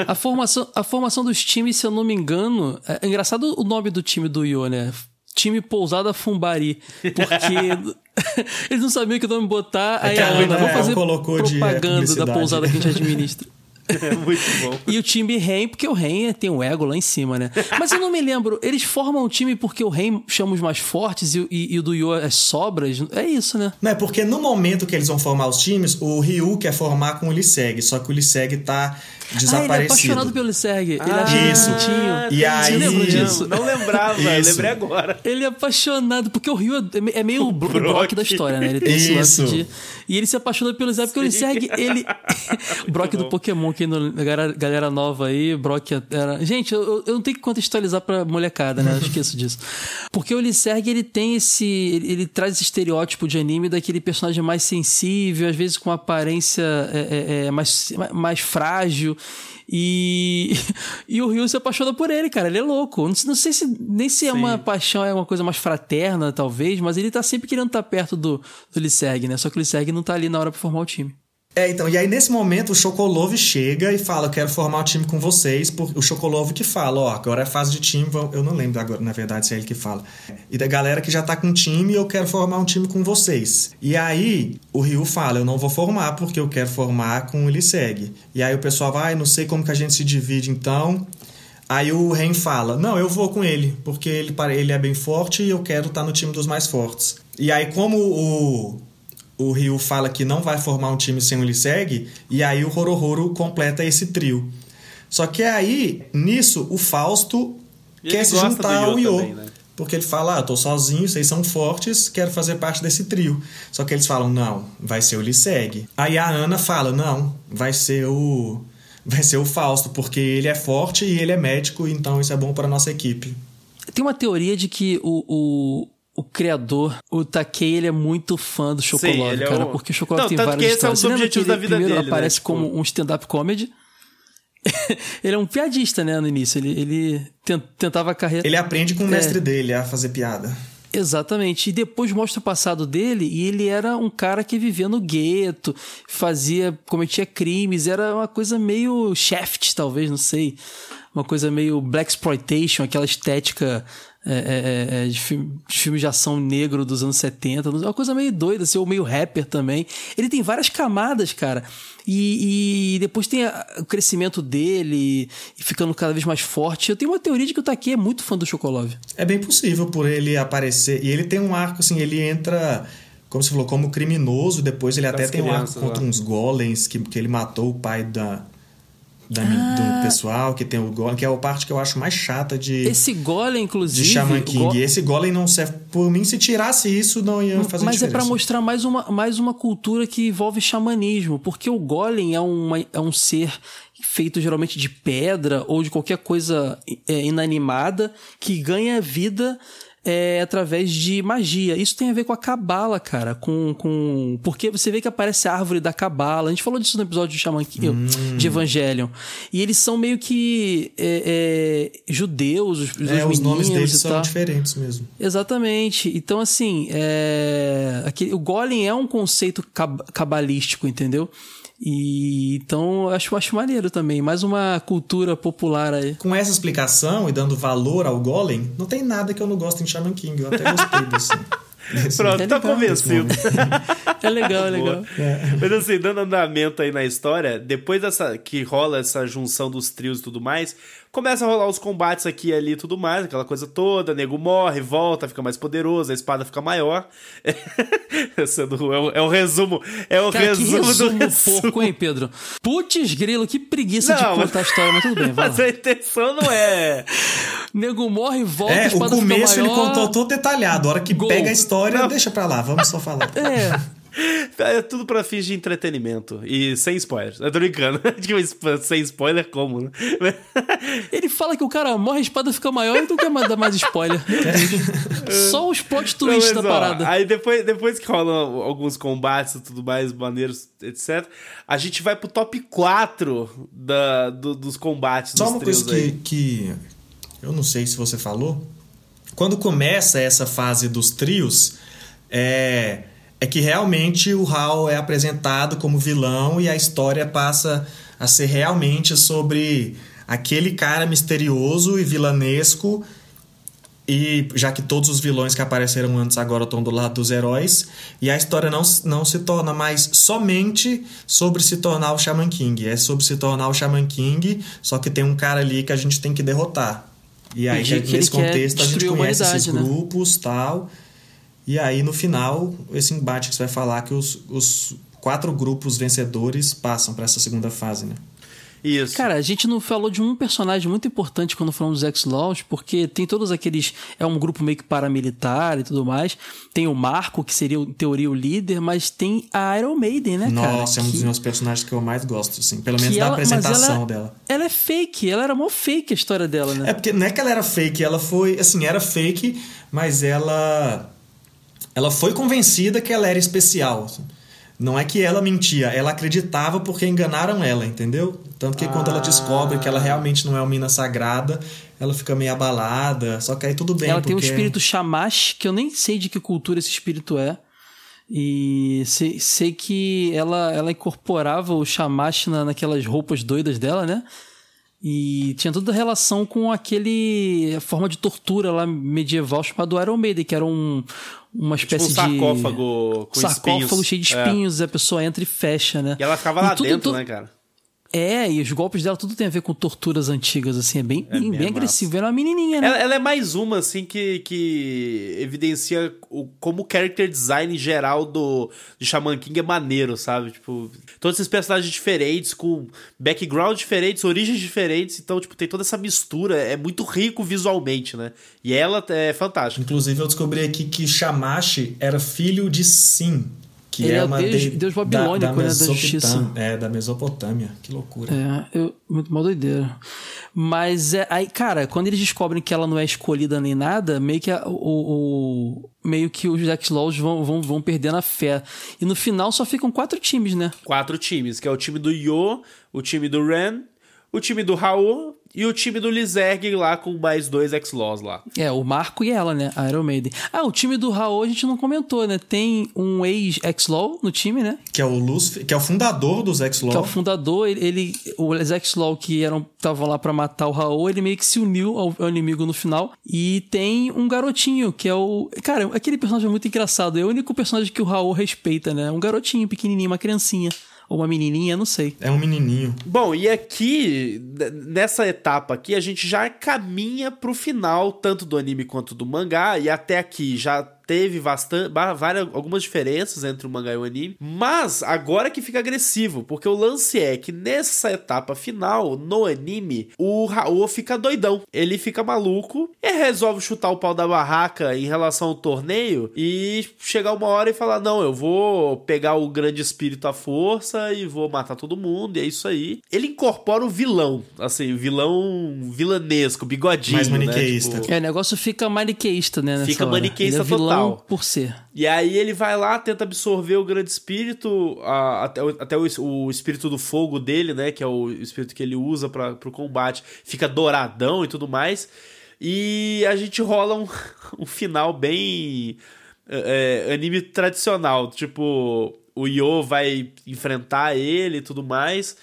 a, formação, a formação dos times, se eu não me engano. É, é engraçado o nome do time do Io, né? Time Pousada Fumbari. Porque [LAUGHS] eles não sabiam que nome botar. É aí a Ana, vamos fazer propaganda da pousada que a gente [LAUGHS] administra. É muito bom. E o time REM, porque o REM tem o ego lá em cima, né? Mas eu não me lembro, eles formam um time porque o REM chama os mais fortes e, e, e o do Yo é sobras? É isso, né? Não, é porque no momento que eles vão formar os times, o Ryu quer formar com o Liseg, só que o Liseg tá desaparecido. Ah, ele é apaixonado pelo Serg. Ele Ah, isso. E aí- disso? Não, não lembrava, Isso. lembrei agora. Ele é apaixonado, porque o Rio é é meio o Bro- o Brock da história, né? Ele tem esse lance Isso. de. E ele se apaixona pelo Zé porque ele segue. Ele. o Brock do. Pokémon, que no, galera, nova aí, Brock era. Gente, eu, eu não tenho que contextualizar pra molecada, né? Eu esqueço [LAUGHS] disso. Porque o Lisserg, ele tem esse. Ele, ele traz esse estereótipo de anime daquele personagem mais sensível, às vezes com aparência é, é, é, mais, mais frágil. E, [LAUGHS] e o Ryu se apaixona por ele, cara. Ele é louco. Não, sei- não sei se nem se é Sim. uma paixão, é uma coisa mais fraterna, talvez, mas ele tá sempre querendo estar perto do, do Lisserg, né? Só que o Lisserg não tá ali na hora pra formar o time. É, então, e aí nesse momento o Chocolove chega e fala: Eu quero formar um time com vocês. Por... O Chocolove que fala: Ó, agora é fase de time. Eu não lembro agora, na verdade, se é ele que fala. E da galera que já tá com time, eu quero formar um time com vocês. E aí o Ryu fala: Eu não vou formar porque eu quero formar com o Liseg. E aí o pessoal vai: Não sei como que a gente se divide então. Aí o Ren fala: Não, eu vou com ele, porque ele, ele é bem forte e eu quero estar no time dos mais fortes. E aí, como o, o Ryu fala que não vai formar um time sem o Liseg, e aí o Horohoro completa esse trio. Só que aí, nisso, o Fausto E quer se juntar ao Yo Yo. também, né? Porque ele fala, ah, tô sozinho, vocês são fortes, quero fazer parte desse trio. Só que eles falam, não, vai ser o Liseg. Aí a Ana fala, não, vai ser o vai ser o Fausto, porque ele é forte e ele é médico, então isso é bom para nossa equipe. Tem uma teoria de que o, o, o criador, o Takei, ele é muito fã do Chocolate, ele é cara, o- porque o Chocolate Não, tem tanto várias que esse é um histórias. dos objetivos da vida primeiro dele, né? aparece Tipo- como um stand-up comedy. [LAUGHS] ele é um piadista, né, no início. Ele, ele ten- tentava a carreira... Ele aprende com o É. mestre dele a fazer piada. Exatamente. E depois mostra o passado dele e ele era um cara que vivia no gueto, fazia, cometia crimes, era uma coisa meio Shaft, talvez, não sei. Uma coisa meio Black Exploitation, aquela estética é, é, é, de, filme, de filme de ação negro dos anos 70. Uma coisa meio doida, assim, ou meio rapper também. Ele tem várias camadas, cara. E, e depois tem a- o crescimento dele e ficando cada vez mais forte. Eu tenho uma teoria de que o Taki é muito fã do Chocolove. É bem possível por ele aparecer. E ele tem um arco, assim, ele entra, como você falou, como criminoso. Depois ele até tem um arco contra lá. uns golems que, que ele matou o pai da, da Ah. do pessoal, que tem o golem, que é a parte que eu acho mais chata de, Esse golem, inclusive. de Shaman King. go- E esse golem não serve. Por mim, se tirasse isso, não ia fazer Mas é diferença. pra mostrar mais uma, mais uma cultura que envolve xamanismo, porque o golem é, uma, é um ser feito geralmente de pedra ou de qualquer coisa é, inanimada que ganha vida é, através de magia. Isso tem a ver com a cabala, cara, com, com porque você vê que aparece a árvore da cabala. A gente falou disso no episódio de King, Hum. de Evangelion. E eles são meio que é, é, judeus, os, os É, os nomes deles são tal. diferentes mesmo. Exatamente. Então, assim, é... aquele- o Golem é um conceito cab- cabalístico, entendeu? E então eu acho, acho maneiro também. Mais uma cultura popular aí. Com essa explicação e dando valor ao golem, não tem nada que eu não gosto em Shaman King. Eu até gostei desse. [LAUGHS] desse- Pronto, É tá convencido. [LAUGHS] É legal, é legal. Mas assim, dando andamento aí na história, depois dessa que rola essa junção dos trios e tudo mais, começa a rolar os combates aqui e ali e tudo mais, aquela coisa toda, nego morre, volta, fica mais poderoso, a espada fica maior. [LAUGHS] Esse é, é o, é o resumo, é o Cara, que resumo, do resumo resumo. porco, hein, Pedro? Putz, grilo, que preguiça de Não, mas- contar a história, mas tudo bem, vai [LAUGHS] Mas lá. a intenção não é. Nego morre, volta, É, o espada começo fica ele maior. contou todo detalhado. A hora que Gol. pega a história, Não. deixa pra lá. Vamos só falar. É, É tudo pra fins de entretenimento. E sem spoilers. Eu tô brincando. [LAUGHS] Tipo, sem spoiler, como, né? [LAUGHS] ele fala que o cara morre, a espada fica maior, então quer mandar mais spoiler. [LAUGHS] Só os plot twists da ó, parada. Aí depois, depois que rolam alguns combates e tudo mais, maneiros, etc., a gente vai pro top 4 da, do- dos combates Só dos uma trios coisa que, aí. que eu não sei se você falou. Quando começa essa fase dos trios, é, é que realmente o Hal é apresentado como vilão e a história passa a ser realmente sobre aquele cara misterioso e vilanesco. E já que todos os vilões que apareceram antes agora estão do lado dos heróis, e a história não, não se torna mais somente sobre se tornar o Shaman King, é sobre se tornar o Shaman King, só que tem um cara ali que a gente tem que derrotar. E aí, E nesse contexto, a gente conhece esses né? grupos tal. E aí, no final, esse embate que você vai falar que os, os quatro grupos vencedores passam para essa segunda fase, né? Isso. Cara, a gente não falou de um personagem muito importante quando falamos dos X-Laws, porque tem todos aqueles. É um grupo meio que paramilitar e tudo mais. Tem o Marco, que seria, em teoria, o líder, mas tem a Iron Maiden, né, cara? Nossa, é um que, dos meus personagens que eu mais gosto, assim. Pelo menos que da ela- apresentação ela- dela. Ela é fake, ela era mó fake a história dela, né? É porque não é que ela era fake, ela foi. Assim, era fake, mas ela. Ela foi convencida que ela era especial. Não é que ela mentia, ela acreditava porque enganaram ela, entendeu? Tanto que quando ela descobre que ela realmente não é uma mina sagrada, ela fica meio abalada. Só que aí tudo bem. ela tem um porque- espírito Shamash, que eu nem sei de que cultura esse espírito é. E sei, sei que ela, ela incorporava o Shamash na, naquelas roupas doidas dela, né? E tinha toda a relação com aquele forma de tortura lá medieval chamado Iron Maiden, que era um, uma Tipo um espécie de sarcófago com sarcófago espinhos. cheio de É. espinhos, a pessoa entra e fecha, né? E ela ficava lá E tudo- dentro, tudo- né, cara? É, e os golpes dela tudo tem a ver com torturas antigas, assim, é bem, bem, mesmo, agressivo. Ela é uma menininha, né? Ela, ela é mais uma, assim, que, que evidencia o, como o character design geral do de Shaman King é maneiro, sabe? Tipo, todos esses personagens diferentes, com background diferentes, origens diferentes, então, tipo, tem toda essa mistura, é muito rico visualmente, né? E ela é fantástica. Inclusive, eu descobri aqui que Shamash era filho de Sim. Que Ele é é o uma deus- de- deus babilônico, né, da Mesopotâmia- justiça. É, da Mesopotâmia. Que loucura. É, eu, muito mal doideira. Mas é, aí, cara, quando eles descobrem que ela não é escolhida nem nada, meio que a- o, o- meio que os X-Laws vão, vão, vão perdendo a fé. E no final só ficam quatro times, né? Quatro times, que é o time do Yo, o time do Ren, o time do Raul e o time do Lizerg lá com mais dois X-Laws lá. É, o Marco e ela, né? A Iron Maiden. Ah, o time do Raul a gente não comentou, né? Tem um ex-X-Law no time, né? Que é o Lucifer, que é o fundador dos X-Law. Que é o fundador, ele, ele os X-Law que eram estavam lá pra matar o Raul, ele meio que se uniu ao, ao inimigo no final. E tem um garotinho, que é o. Cara, aquele personagem é muito engraçado. É o único personagem que o Raul respeita, né? Um garotinho pequenininho, uma criancinha. Ou uma menininha, não sei. É um menininho. Bom, e aqui, nessa etapa aqui, a gente já caminha pro final, tanto do anime quanto do mangá, e até aqui já teve bastante, várias, algumas diferenças entre o mangá e o anime, mas agora que fica agressivo, porque o lance é que nessa etapa final, no anime, o Raul fica doidão, ele fica maluco e resolve chutar o pau da barraca em relação ao torneio e chegar uma hora e falar, não, eu vou pegar o grande espírito à força e vou matar todo mundo, e é isso aí. Ele incorpora o vilão, assim, o vilão vilanesco, bigodinho, Mais né? maniqueísta. Tipo, É, o negócio fica maniqueísta, né? Fica hora. maniqueísta é vilão total. por ser. E aí ele vai lá, tenta absorver o grande espírito, a- até, o- até o, o espírito do fogo dele, né? Que é o espírito que ele usa para pro combate. Fica douradão e tudo mais. E a gente rola um, [LAUGHS] um final bem é, é, anime tradicional. Tipo, o Yo vai enfrentar ele e tudo mais.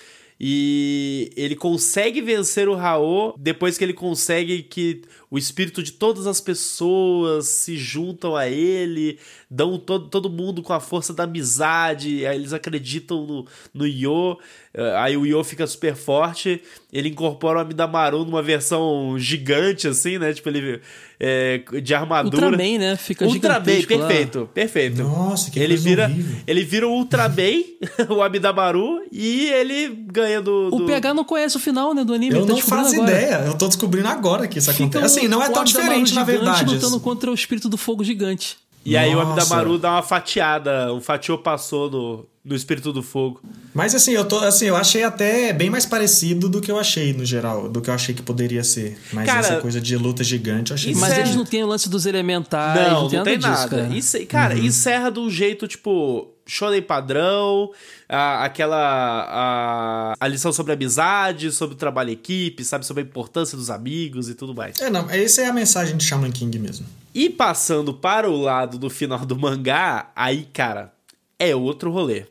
E ele consegue vencer o Raô depois que ele consegue que o espírito de todas as pessoas se juntam a ele, dão todo, todo mundo com a força da amizade, aí eles acreditam no, no Yo, eh, aí o Yo fica super forte, ele incorpora o Amidamaru numa versão gigante, assim, né? Tipo, ele é, de armadura. Ultraman, né? Fica Ultraman, gigantesco lá. perfeito, perfeito. Nossa, que ele vira, horrível. ele vira o Ultraman, [LAUGHS] o Amidamaru, e ele ganha do. O do... PH não conhece o final, né, do anime. Eu tá não faço agora. ideia. Eu tô descobrindo agora que isso Fica acontece. Assim, não é o tão Abdamaru diferente, na verdade. lutando contra o espírito do fogo gigante. E aí o Nossa. Amidamaru dá uma fatiada, um fatiou passou no, no espírito do fogo. Mas assim, eu tô, assim, eu achei até bem mais parecido do que eu achei no geral, do que eu achei que poderia ser. Mas Cara, essa coisa de luta gigante eu achei isso Mas eles não têm o lance dos elementais, não, não, tem não nada tem disso, cara. Isso, cara, encerra de um jeito, tipo, shonen padrão, a- aquela. A, a lição sobre amizade, sobre o trabalho em equipe, sabe? Sobre a importância dos amigos e tudo mais. É, não, essa é a mensagem de Shaman King mesmo. E passando para o lado do final do mangá, aí, cara, é outro rolê.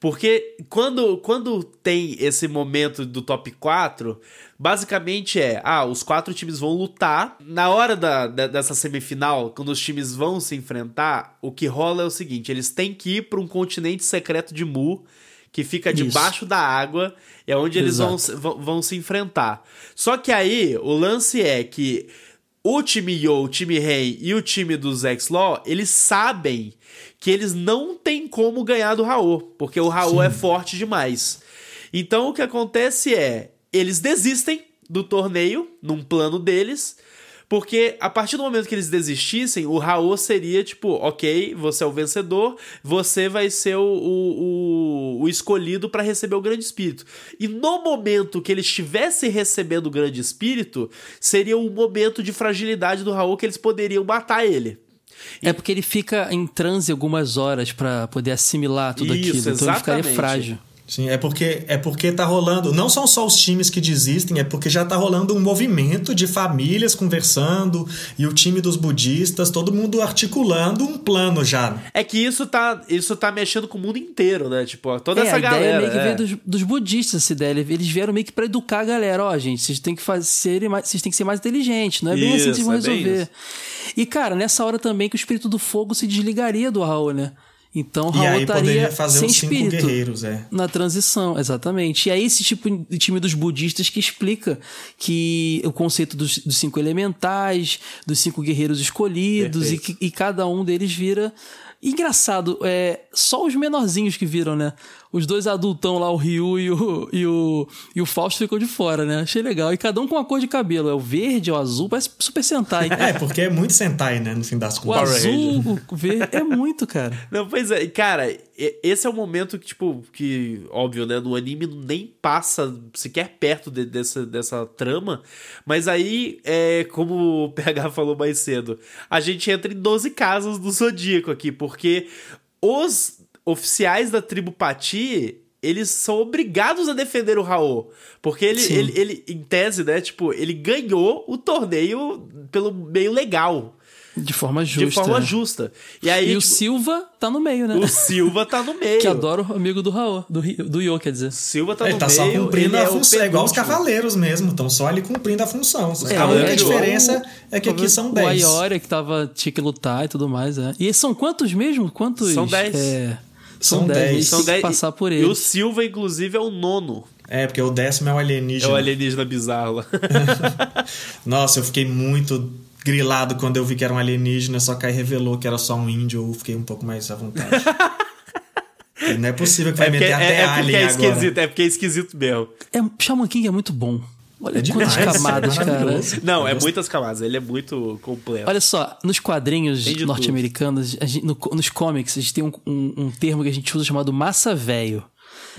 Porque quando, quando tem esse momento do top 4, basicamente é: ah, os quatro times vão lutar. Na hora da, da- dessa semifinal, quando os times vão se enfrentar, o que rola é o seguinte: eles têm que ir para um continente secreto de Mu, que fica Isso. debaixo da água, é onde eles Exato. vão, vão se enfrentar. Só que aí, o lance é que o time Yo, o time Rei e o time dos X-Law, eles sabem que eles não têm como ganhar do Raul, porque o Raul é forte demais. Então o que acontece é, eles desistem do torneio, num plano deles, porque a partir do momento que eles desistissem, o Raul seria tipo, ok, você é o vencedor, você vai ser o, o, o escolhido para receber o Grande Espírito. E no momento que ele estivesse recebendo o Grande Espírito, seria um momento de fragilidade do Raul que eles poderiam matar ele. É porque ele fica em transe algumas horas para poder assimilar tudo Isso, aquilo, então ele exatamente. ficaria frágil. Sim, é porque é porque tá rolando, não são só os times que desistem, é porque já tá rolando um movimento de famílias conversando e o time dos budistas, todo mundo articulando um plano já. É que isso tá, isso tá mexendo com o mundo inteiro, né? Tipo, ó, toda é, essa a galera. ideia meio que é. veio dos, dos budistas, essa ideia. Eles vieram meio que pra educar a galera. Ó, gente, vocês têm que fazer mais, vocês têm que ser mais inteligentes. Não é bem assim que vocês vão Isso, é resolver. E, cara, nessa hora também que o espírito do fogo se desligaria do Raul, né? Então E Raul aí estaria poderia fazer sem os cinco espírito guerreiros, é. na transição, exatamente. E é esse tipo de time dos budistas que explica que o conceito dos, dos cinco elementais, dos cinco guerreiros escolhidos e, que, e cada um deles vira. Engraçado, é só os menorzinhos que viram, né? Os dois adultão lá, o Ryu e o, e o, e o Fausto ficou de fora, né? Achei legal. E cada um com uma cor de cabelo. É o verde, é o azul, parece Super Sentai. [LAUGHS] É, porque é muito Sentai, né, no fim das O contas. azul, o verde. É muito, cara. Não, pois é, cara, esse é o momento que, tipo, que, óbvio, né, no anime nem passa sequer perto de- dessa, dessa trama, mas aí, é, como o [LAUGHS] PH falou mais cedo, a gente entra em 12 casos do Zodíaco aqui, porque os oficiais da tribo Pati, eles são obrigados a defender o Raul, porque ele, Sim. ele, ele, em tese, né, tipo, ele ganhou o torneio pelo meio legal, De forma justa. de forma justa. E aí, E o tipo, Silva tá no meio, né? o Silva tá no meio. Que adora o amigo do Raul, do, do Yo, quer dizer. Silva tá Ele no tá meio. só cumprindo ele a é o função. É igual os cavaleiros mesmo, estão só ali cumprindo a função. É, a única é diferença é que aqui são O 10. Aioria que tava, tinha que lutar e tudo mais, é. E são quantos mesmo? Quantos? São 10. É, são São 10. 10. Eles São têm que dez- passar por E eles. o Silva, inclusive, é o nono. É, porque o décimo é o É alienígena. o alienígena bizarro lá. [LAUGHS] Nossa, eu fiquei muito grilado quando eu vi que era um alienígena, só que aí revelou que era só um índio, eu fiquei um pouco mais à vontade. [LAUGHS] Não é possível que vai É porque, meter é, até é porque alien é agora. esquisito, é porque é esquisito mesmo. É, Shaman King é muito bom. Olha É quantas camadas, é cara. Não, Eu é muitas camadas. Ele é muito completo. Olha só, nos quadrinhos norte-americanos, no- nos comics, a gente tem um, um- um termo que a gente usa chamado massa velho.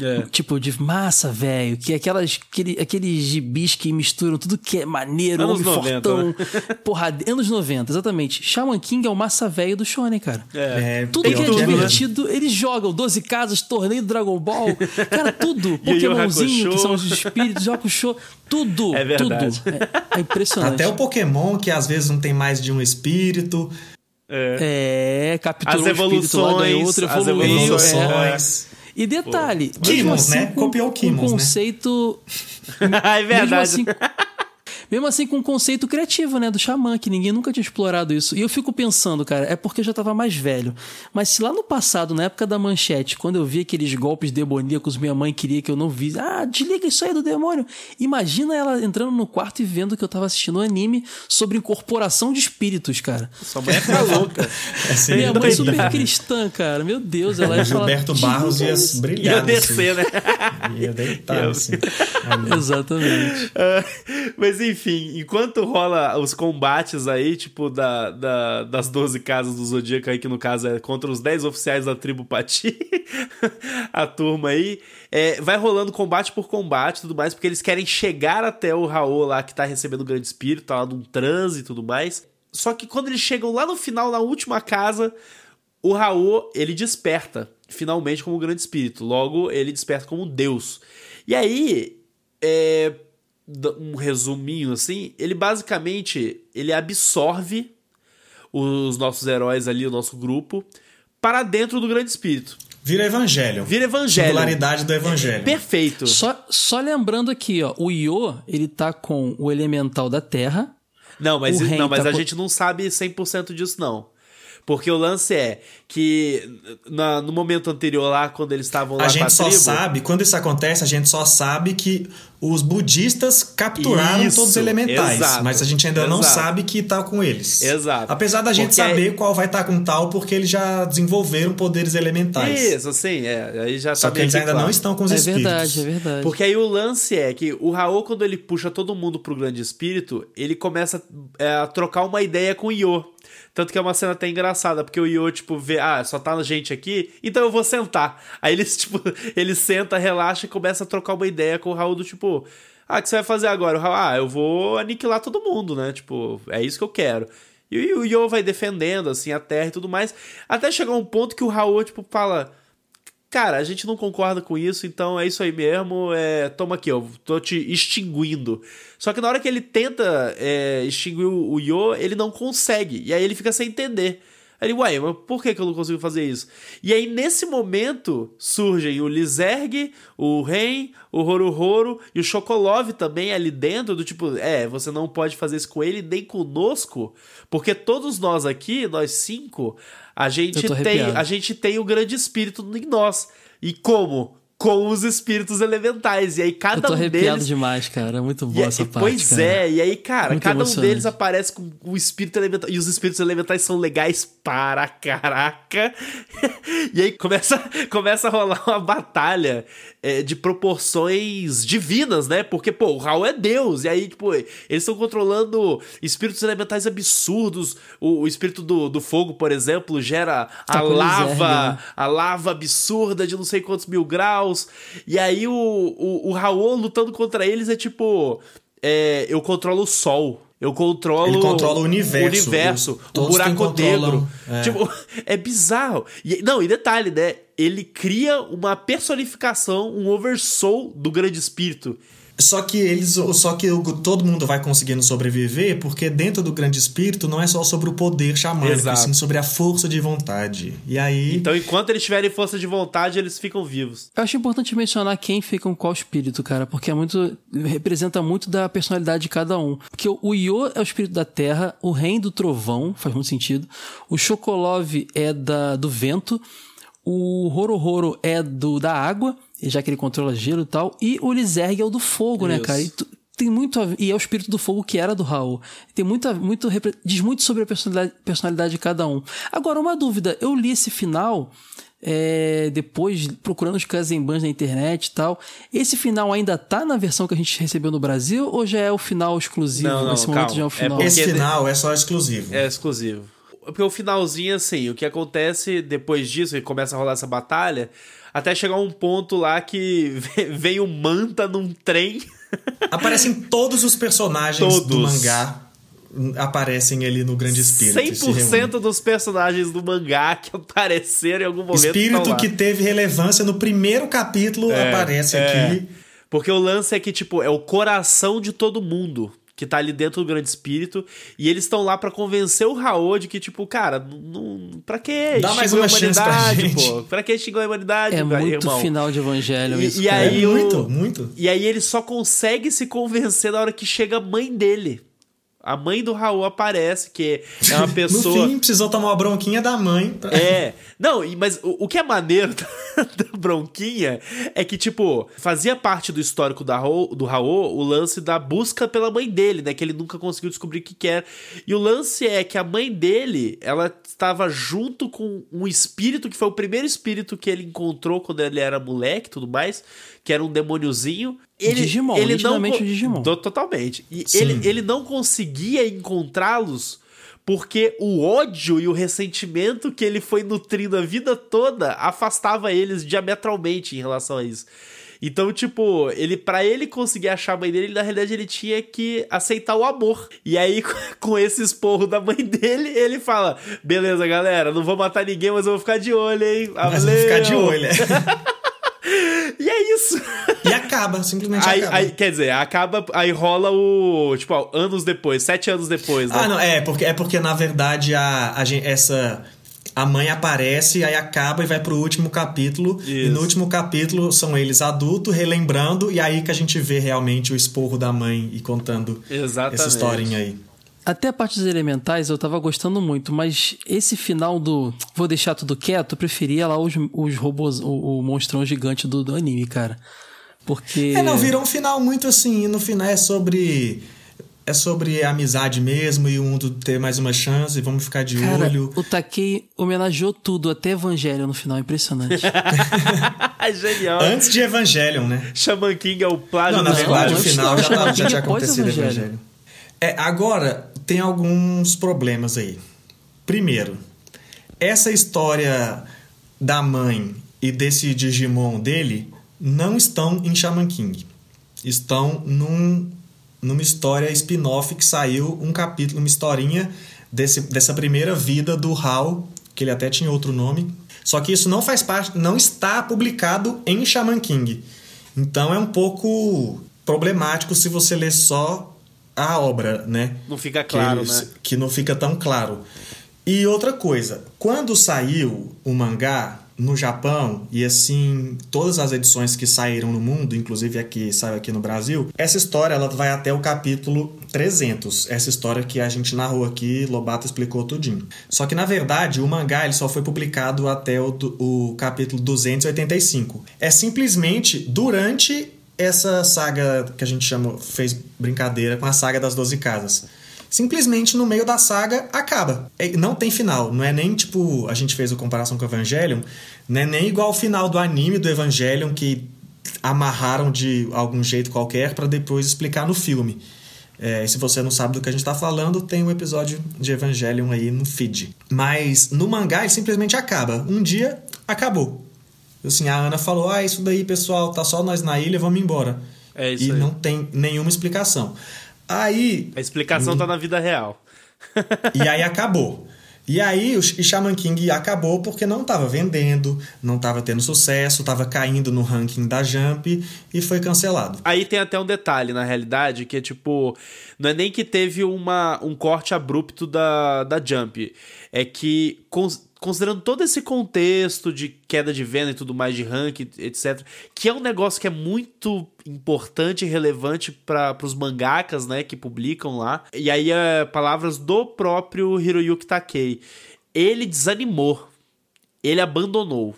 É. Tipo, de massa, velho. Que é aquelas, aquele, aqueles gibis que misturam tudo que é maneiro, Anos homem 90, fortão. [LAUGHS] Porra, anos 90, exatamente. Shaman King é o massa velho do Shonen, cara. É, Tudo que é que é mesmo. divertido, eles jogam 12 casas, torneio do Dragon Ball, cara, tudo. [LAUGHS] Pokémonzinho, que são os espíritos, Hakusho, tudo. É verdade. Tudo. É, é impressionante. Até o Pokémon, que às vezes não tem mais de um espírito. É, capturou As o espírito lá, ganhou evoluções, outro, as evoluiu. evoluções. é. E detalhe, Kimons, mesmo assim, né? Copiou o com Kimons, né? conceito [LAUGHS] é Mesmo verdade. assim, mesmo assim, com um conceito criativo, né? Do xamã, que ninguém nunca tinha explorado isso. E eu fico pensando, cara, é porque eu já tava mais velho. Mas se lá no passado, na época da manchete, quando eu vi aqueles golpes demoníacos, minha mãe queria que eu não visse. Ah, desliga isso aí do demônio. Imagina ela entrando no quarto e vendo que eu tava assistindo um anime sobre incorporação de espíritos, cara. Sua mãe é louca. Assim, minha mãe é super doido. cristã, cara. Meu Deus, ela ia O falar. Gilberto Barros ia "Desliga brilhar. Ia descer, né? Assim. Ia deitar, assim. [LAUGHS] isso." Exatamente. Ah, Mas enfim, enquanto rola os combates aí, tipo, da, da- das 12 casas do Zodíaco aí, que no caso é contra os 10 oficiais da tribo Pati, [LAUGHS] a turma aí, é, vai rolando combate por combate e tudo mais, porque eles querem chegar até o Raul lá que tá recebendo o grande espírito, tá lá num transe e tudo mais. Só que quando eles chegam lá no final, na última casa, o Raul, ele desperta, finalmente, como grande espírito. Logo, ele desperta como Deus. E aí, é, um resuminho assim, ele basicamente ele absorve os nossos heróis ali, o nosso grupo, para dentro do grande espírito. Vira evangelho. Vira evangelho. Singularidade do evangelho. Perfeito. Só, só lembrando aqui, ó, o Io, ele tá com o elemental da terra. Não, mas, não, mas tá a co- gente não sabe 100% disso não. Porque o lance é que na, no momento anterior lá, quando eles estavam lá A gente só tribo, sabe, quando isso acontece, a gente só sabe que os budistas capturaram Isso, todos os elementais. exato, mas a gente ainda não exato. sabe que tá com eles. Exato. Apesar da gente Porque é saber qual vai estar com tal, porque eles já desenvolveram poderes elementais. Isso, assim, é. Aí já Só tá que eles ainda claro. não estão com os É espíritos. verdade, é verdade. Porque aí o lance é que o Raul, quando ele puxa todo mundo pro grande espírito, ele começa é, a trocar uma ideia com o Io. Tanto que é uma cena até engraçada, porque o Io, tipo, vê, ah, só tá gente aqui, então eu vou sentar. Aí eles, [LAUGHS] tipo, ele senta, relaxa e começa a trocar uma ideia com o Raul do tipo, ah, o que você vai fazer agora? O ah, eu vou aniquilar todo mundo, né? Tipo, é isso que eu quero. E o Io vai defendendo, assim, a terra e tudo mais. Até chegar um ponto que o Raul, tipo, fala cara, a gente não concorda com isso, então é isso aí mesmo, é, toma aqui, eu tô te extinguindo. Só que na hora que ele tenta é, extinguir o, Yo, ele não consegue, e aí ele fica sem entender. Aí ele, uai, mas por que, que eu não consigo fazer isso? E aí, nesse momento, surgem o Lizerg, o Ren, o Horohoro e o Chocolove também ali dentro, do tipo, é, você não pode fazer isso com ele nem conosco, porque todos nós aqui, nós cinco, a gente Eu tô tem, a gente tem o grande espírito em nós. E como? Com os espíritos elementais. E aí Eu cada tô um arrepiado deles. demais, cara. É muito E boa é- essa e- parte. pois cara. é, e aí, cara, Muito cada um deles aparece com o espírito elemental. E os espíritos elementais são legais para caraca. [LAUGHS] e aí começa, começa a rolar uma batalha é, de proporções divinas, né? Porque, pô, o Raul é Deus. E aí, tipo, eles estão controlando espíritos elementais absurdos. O, o espírito do, do fogo, por exemplo, gera Tá a lava né? a lava absurda de não sei quantos mil graus. E aí o, o, o Raul lutando contra eles é tipo. é, eu controlo o sol. Eu controlo. Ele controla o universo. O universo. O buraco negro. é. Tipo, [LAUGHS] é bizarro. E, não, e detalhe, né? Ele cria uma personificação, um oversoul do grande espírito. Só que eles, só que todo mundo vai conseguindo sobreviver, porque dentro do grande espírito não é só sobre o poder xamânico, Exato. e sim sobre a força de vontade. E aí Então, enquanto eles tiverem força de vontade, eles ficam vivos. Eu acho importante mencionar quem fica com qual espírito, cara, porque é muito. representa muito da personalidade de cada um. Porque o Yo é o espírito da terra, o Ren do trovão, faz muito sentido. O Chocolov é da, do vento, o Horohoro é do da água, já que ele controla gelo e tal, e o Lizerg é o do fogo, né, Isso. cara? E tu- tem muito a e é o espírito do fogo que era do Raul. Tem muito, a- muito diz muito sobre a personalidade, personalidade de cada um. Agora, uma dúvida, eu li esse final é, depois procurando os Kazembans na internet e tal. Esse final ainda tá na versão que a gente recebeu no Brasil ou já é o final exclusivo? Não, não, Esse momento calma. já é o É final. porque- esse final é só exclusivo. É exclusivo. Porque o finalzinho, assim, o que acontece depois disso, que começa a rolar essa batalha, até chegar um ponto lá que [LAUGHS] vem o Manta num trem. Aparecem todos os personagens do Todos. mangá hum, aparecem ali no Grande Espírito. e se reúnem. 100% dos personagens do mangá que apareceram em algum momento. Espírito que teve relevância no primeiro capítulo aparece é. aqui. Porque o lance é que, tipo, é o coração de todo mundo que tá ali dentro do grande espírito. E eles estão lá pra convencer o Raul de que, tipo, cara, não. Pra que Dá mais uma a chance pra humanidade, gente. pô? Pra que extinguir a humanidade, É muito irmão? final de Evangelho E- isso. e cara. aí- é o- muito, muito. E aí ele só consegue se convencer na hora que chega a mãe dele. A mãe do Raul aparece, que é uma [LAUGHS] pessoa. No fim, precisou tomar uma bronquinha da mãe. pra- É. Não, mas o, o que é maneiro [LAUGHS] da, da bronquinha é que, tipo, fazia parte do histórico da Raul, do Raul o lance da busca pela mãe dele, né? Que ele nunca conseguiu descobrir o que que era. E o lance é que a mãe dele, ela estava junto com um espírito, que foi o primeiro espírito que ele encontrou quando ele era moleque e tudo mais, que era um demôniozinho. Ele, Digimon, ele não Digimon. To- Totalmente. E Sim. ele, ele não conseguia encontrá-los porque o ódio e o ressentimento que ele foi nutrindo a vida toda afastava eles diametralmente em relação a isso. Então, tipo, ele para ele conseguir achar a mãe dele, na realidade ele tinha que aceitar o amor. E aí, [LAUGHS] com esse esporro da mãe dele, ele fala: "Beleza, galera, não vou matar ninguém, mas eu vou ficar de olho, hein? Mas eu vou ficar de Valeu!" olho. [LAUGHS] [LAUGHS] E é isso. e acaba, simplesmente Aí, acaba. aí, quer dizer, acaba, aí rola o, tipo, ó, anos depois, sete anos depois, né? Ah, não, é porque, é porque na verdade a, a gen- essa a mãe aparece, aí acaba e vai pro último capítulo. E Isso. no último capítulo são eles adultos, relembrando, e aí que a gente vê realmente o esporro da mãe e contando Exatamente. essa historinha aí. Até a parte dos elementais eu tava gostando muito, mas esse final do vou deixar tudo quieto, eu preferia lá os, os robôs, o, o monstrão gigante do, do anime, cara. Porque. É, não, virou um final muito assim. No final é sobre. É sobre amizade mesmo e o mundo ter mais uma chance, vamos ficar de Cara, olho. O Takei homenageou tudo, até Evangelho no final, impressionante. [LAUGHS] Genial. Antes de Evangelion, né? Shaman King é o plágio Não, na do verdade, o antes final já, tava- já tinha acontecido Evangelho. Evangelho. É, agora, tem alguns problemas aí. Primeiro, essa história da mãe e desse Digimon dele não estão em Shaman King. Estão num, numa história spin-off que saiu um capítulo, uma historinha desse, dessa primeira vida do Hal, que ele até tinha outro nome. Só que isso não faz parte, não está publicado em Shaman King. Então é um pouco problemático se você ler só a obra, né? Não fica claro, que, né? Que não fica tão claro. E outra coisa, quando saiu o mangá no Japão, e assim, todas as edições que saíram no mundo, inclusive aqui, saiu aqui no Brasil, essa história ela vai até o capítulo 300. Essa história que a gente narrou aqui, Lobato explicou tudinho. Só que, na verdade, o mangá ele só foi publicado até o, o capítulo 285. É simplesmente durante essa saga que a gente chama, fez brincadeira com a saga das 12 casas simplesmente no meio da saga acaba. É, Não tem final. Não é nem tipo. A gente fez a comparação com o Evangelion. Não é nem igual ao final do anime do Evangelion que amarraram de algum jeito qualquer para depois explicar no filme. É, se você não sabe do que a gente está falando, tem um episódio de Evangelion aí no feed. Mas no mangá ele simplesmente acaba. Um dia acabou. Assim, a Ana falou: Ah, isso daí, pessoal, tá só nós na ilha, vamos embora. É isso e aí. não tem nenhuma explicação. Aí A explicação tá na vida real. [LAUGHS] e aí acabou. E aí o Sh- Shaman King acabou porque não estava vendendo, não estava tendo sucesso, estava caindo no ranking da Jump e foi cancelado. Aí tem até um detalhe, na realidade, que é tipo. Não é nem que teve uma, um corte abrupto da, da Jump. É que, considerando todo esse contexto de queda de venda e tudo mais, de ranking, etc., que é um negócio que é muito importante e relevante para os mangakas, né, que publicam lá. E aí, é palavras do próprio Hiroyuki Takei. Ele desanimou. Ele abandonou.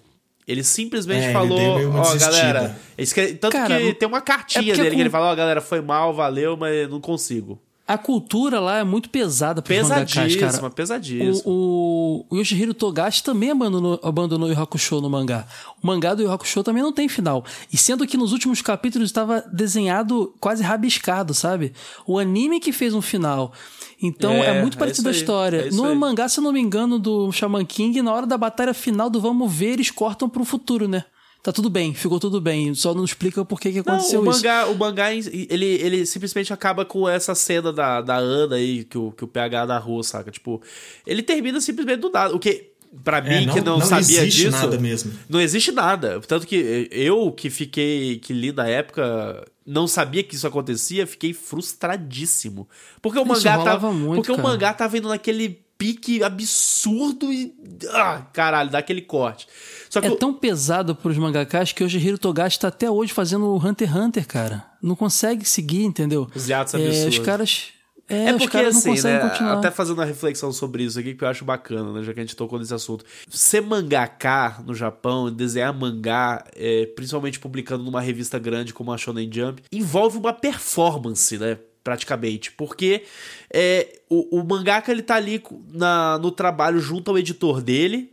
Ele simplesmente É, falou, ó, desistida. galera, escre- tanto Cara, que tem uma cartinha é dele com- que ele fala, ó, galera, foi mal, valeu, mas não consigo. A cultura lá é muito pesada pros Pesadíssima, cara. pesadíssima. O, o, o Yoshihiro Togashi também abandonou, abandonou o Yu Hakusho no mangá. O mangá do Yu Hakusho também não tem final. E sendo que nos últimos capítulos estava desenhado quase rabiscado, sabe? O anime que fez um final. Então É, é, muito é parecida a história. é no aí. mangá, se eu não me engano, do Shaman King, na hora da batalha final do Vamos Ver, eles cortam pro futuro, né? Tá tudo bem, ficou tudo bem. Só não explica por que, que Não, aconteceu o isso. mangá, o mangá ele, ele simplesmente acaba com essa cena da, da Ana aí, que o, que o PH narrou, saca? Tipo, ele termina simplesmente do nada. O que, pra mim, É, que não, sabia existe disso. nada mesmo. Não existe nada. Tanto que eu, que fiquei, que li na época, não sabia que isso acontecia, fiquei frustradíssimo. Porque o Isso mangá tava. muito, porque o cara. mangá tava indo naquele pique absurdo e. Ah, caralho, dá aquele corte. Só que É o- tão pesado pros mangakas que hoje Hiro Togashi tá até hoje fazendo o Hunter x Hunter, cara. Não consegue seguir, entendeu? Os hiatos é, absurdos. Os caras. É, É porque, assim, não conseguem né, continuar. até fazendo uma reflexão sobre isso aqui, que eu acho bacana, né, já que a gente tocou nesse assunto. Ser mangaka no Japão, desenhar mangá, é, principalmente publicando numa revista grande como a Shonen Jump, envolve uma performance, né, praticamente, porque é, o, o mangaka, ele tá ali na, no trabalho junto ao editor dele,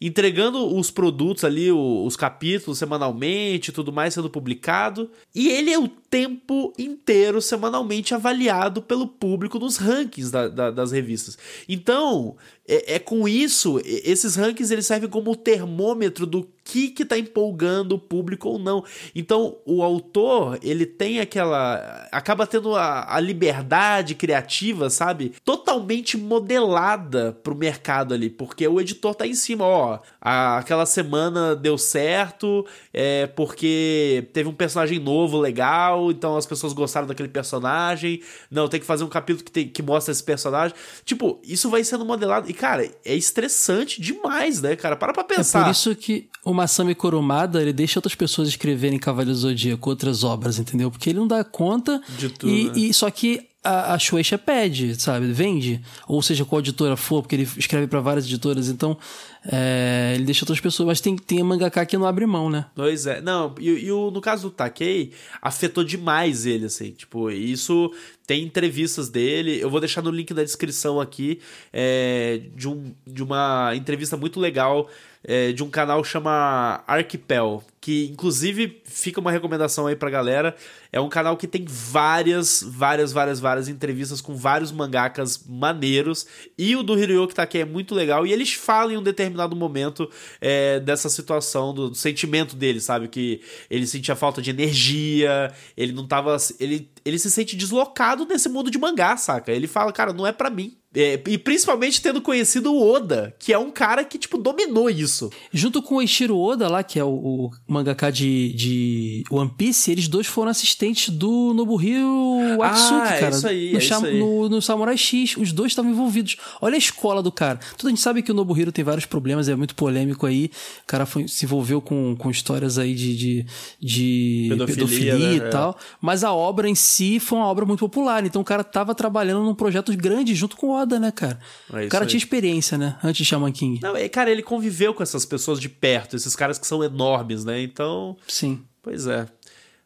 entregando os produtos ali, os capítulos semanalmente, tudo mais sendo publicado. E ele é o tempo inteiro semanalmente avaliado pelo público nos rankings da- da- das revistas. Então, é, é com isso, esses rankings eles servem como termômetro do que que tá empolgando o público ou não. Então, o autor, ele tem aquela acaba tendo a, a liberdade criativa, sabe? Totalmente modelada pro mercado ali, porque o editor tá em cima, ó, a- aquela semana deu certo, é porque teve um personagem novo, legal, então as pessoas gostaram daquele personagem. Não, tem que fazer um capítulo que, tem, que mostra esse personagem. Tipo, isso vai sendo modelado. E, cara, é estressante demais, né, cara? Para pra É pensar. por isso que o Masami Kurumada, ele deixa outras pessoas escreverem Cavaleiro do Zodíaco, outras obras, entendeu? Porque ele não dá conta. De tudo, E, né? e só que a, a Shueisha pede, sabe? Vende. Ou seja, qual editora for, porque ele escreve para várias editoras. Então, é, ele deixa outras pessoas. Mas tem, tem mangaka que não abre mão, né? Pois é. Não, e, e o, no caso do Takei, afetou demais ele, assim. Tipo, isso tem entrevistas dele. Eu vou deixar no link da descrição aqui é, de, um, de uma entrevista muito legal é, de um canal chama Arquipel, que inclusive fica uma recomendação aí pra galera. É um canal que tem várias, várias, várias, várias entrevistas com vários mangakas maneiros. E o do Hiroyuki Takei é muito legal. E eles falam em um determinado momento é, dessa situação, do, do, sentimento dele, sabe? Que ele sentia falta de energia, ele não tava. Ele, ele se sente deslocado nesse mundo de mangá, saca? Ele fala, cara, não é para mim. É, e principalmente tendo conhecido o Oda, que é um cara que, tipo, dominou isso. Junto com o Eiichiro Oda lá, que é o, o mangaka de, de One Piece, eles dois foram assistentes do Nobuhiro Atsuki, ah, cara. Isso aí, no, é isso aí. No, no, Samurai X. Os dois estavam envolvidos. Olha a escola do cara. Tudo a gente sabe que o Nobuhiro tem vários problemas, é muito polêmico aí. O cara foi, se envolveu com, com histórias aí de, de, de pedofilia, pedofilia né? e é. tal. Mas a obra em si foi uma obra muito popular. Então o cara tava trabalhando num projeto grande junto com o foda, né, cara? É o cara aí. tinha experiência, né? Antes de Shaman King. Não, cara, ele conviveu com essas pessoas de perto, esses caras que são enormes, né? Então. Sim. Pois é.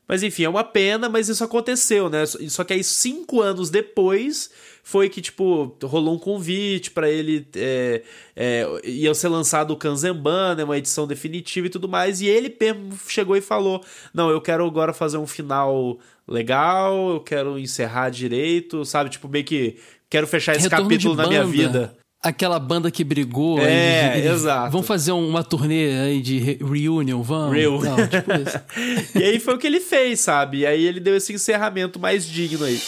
Mas enfim, é uma pena, mas isso aconteceu, né? Só que aí, cinco anos depois, foi que, tipo, rolou um convite para ele. É, é, ia ser lançado o Kanzenban, né? Uma edição definitiva e tudo mais. E ele mesmo chegou e falou: Não, eu quero agora fazer um final legal, eu quero encerrar direito, sabe? Tipo, meio que quero fechar esse Retorno capítulo na minha vida. Aquela banda que brigou. É, aí, exato. Vamos fazer uma turnê aí de reunion, vamos? Real. Não, tipo isso. [LAUGHS] e aí foi o que ele fez, sabe? E aí ele deu esse encerramento mais digno aí.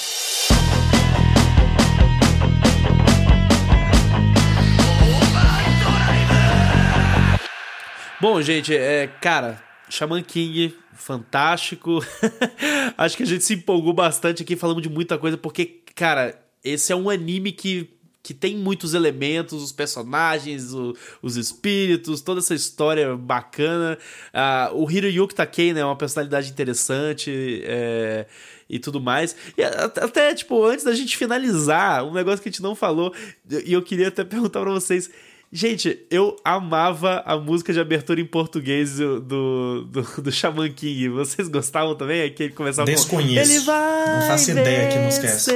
Bom, gente, é, cara, Shaman King, fantástico. [LAUGHS] Acho que a gente se empolgou bastante aqui, falamos de muita coisa, porque, cara, esse é um anime que, que tem muitos elementos, os personagens, o, os espíritos, toda essa história bacana. Uh, o Hiroyuki Takei, né, é uma personalidade interessante é, e tudo mais. E até, tipo, antes da gente finalizar, um negócio que a gente não falou, e eu queria até [LAUGHS] perguntar para vocês Gente, eu amava a música de abertura em português do, do, do, do Shaman King. Vocês gostavam também? É que ele começava Desconheço. Com... Ele vai Não faço ideia que música é essa.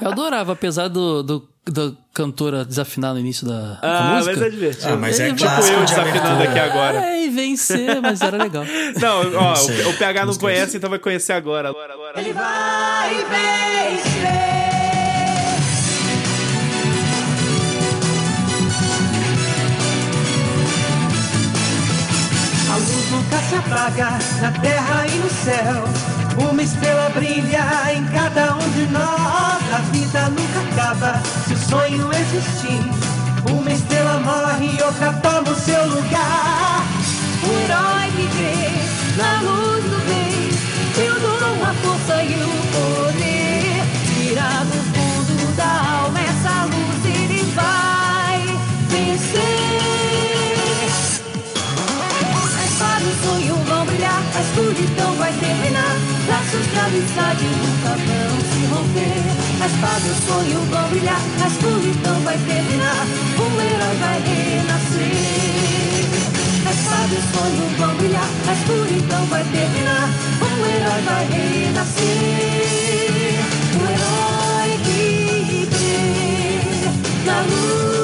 Eu adorava, apesar do, do, do cantora desafinar no início da, ah, da música. mas é divertido. Ah, mas é tipo eu desafinando aqui agora. É, e vencer, mas era legal. [LAUGHS] Não, ó, o, o PH não conhece, então vai conhecer agora. agora, agora. Ele vai vencer. Se apaga na terra e no céu. Uma estrela brilha em cada um de nós. A vida nunca acaba se o sonho existir. Uma estrela morre e outra toma o seu lugar. O herói que crê na luz do bem, De amizade nunca vão se romper. A espada e o sonho vão brilhar, a escuridão vai terminar. Um herói vai renascer. A espada e o sonho vão brilhar, a escuridão vai terminar. Um herói vai renascer. O herói que crê na luz.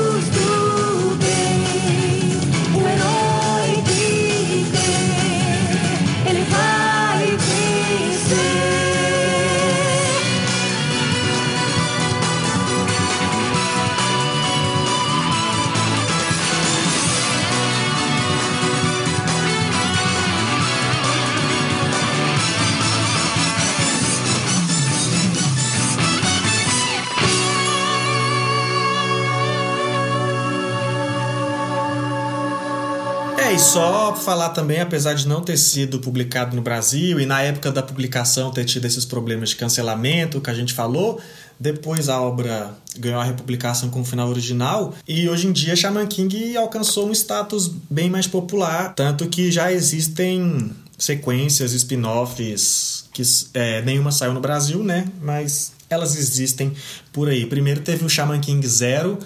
Só falar também, apesar de não ter sido publicado no Brasil e na época da publicação ter tido esses problemas de cancelamento que a gente falou, depois a obra ganhou a republicação com o final original e hoje em dia Shaman King alcançou um status bem mais popular, tanto que já existem sequências, spin-offs, que é, nenhuma saiu no Brasil, né? Mas elas existem por aí. Primeiro teve o Shaman King Zero,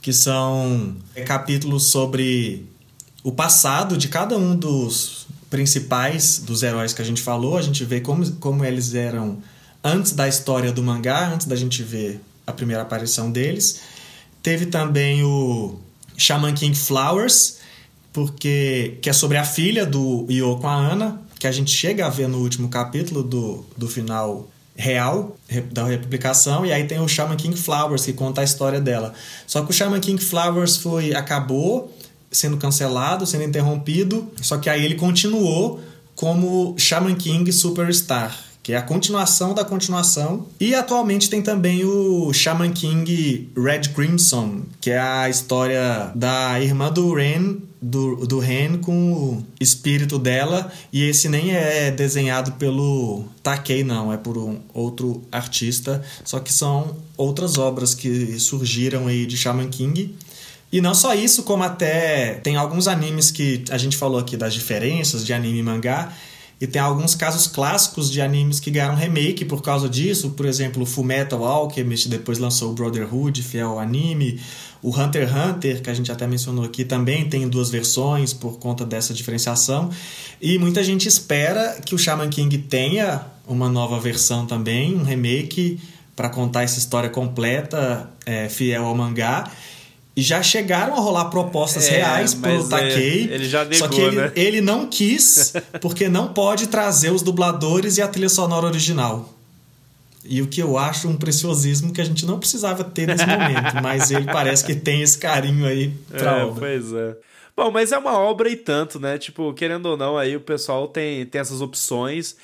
que são capítulos sobre o passado de cada um dos principais dos heróis que a gente falou. A gente vê como, como eles eram antes da história do mangá, antes da gente ver a primeira aparição deles. Teve também o Shaman King Flowers, porque que é sobre a filha do Io com a Ana, que a gente chega a ver no último capítulo do, do final real da republicação e aí tem o Shaman King Flowers que conta a história dela. Só que o Shaman King Flowers foi acabou sendo cancelado, sendo interrompido, só que aí ele continuou como Shaman King Superstar, que é a continuação da continuação. E atualmente tem também o Shaman King Red Crimson, que é a história da irmã do Ren, do, do Ren com o espírito dela. E esse nem é desenhado pelo Takei, não, é por um outro artista. Só que são outras obras que surgiram aí de Shaman King. E não só isso, como até tem alguns animes que a gente falou aqui das diferenças de anime e mangá. E tem alguns casos clássicos de animes que ganharam remake por causa disso. Por exemplo, o Fullmetal Alchemist depois lançou o Brotherhood, fiel ao anime. O Hunter x Hunter, que a gente até mencionou aqui, também tem duas versões por conta dessa diferenciação. E muita gente espera que o Shaman King tenha uma nova versão também, um remake para contar essa história completa, é, fiel ao mangá. E já chegaram a rolar propostas é, reais pro Takei. É, ele já negou, só que ele, né? ele não quis, porque não pode trazer os dubladores e a trilha sonora original. E o que eu acho um preciosismo que a gente não precisava ter nesse momento, [LAUGHS] mas ele parece que tem esse carinho aí pra é, obra. Pois é. Bom, mas é uma obra e tanto, né? Tipo, querendo ou não, aí o pessoal tem, tem essas opções.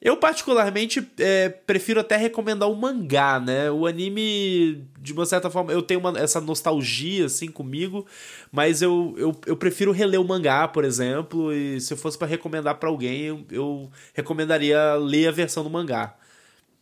Eu, particularmente, é, prefiro até recomendar o mangá, né? O anime, de uma certa forma, eu tenho uma, essa nostalgia, assim, comigo, mas eu, eu, eu prefiro reler o mangá, por exemplo, e se eu fosse para recomendar para alguém, eu, eu recomendaria ler a versão do mangá.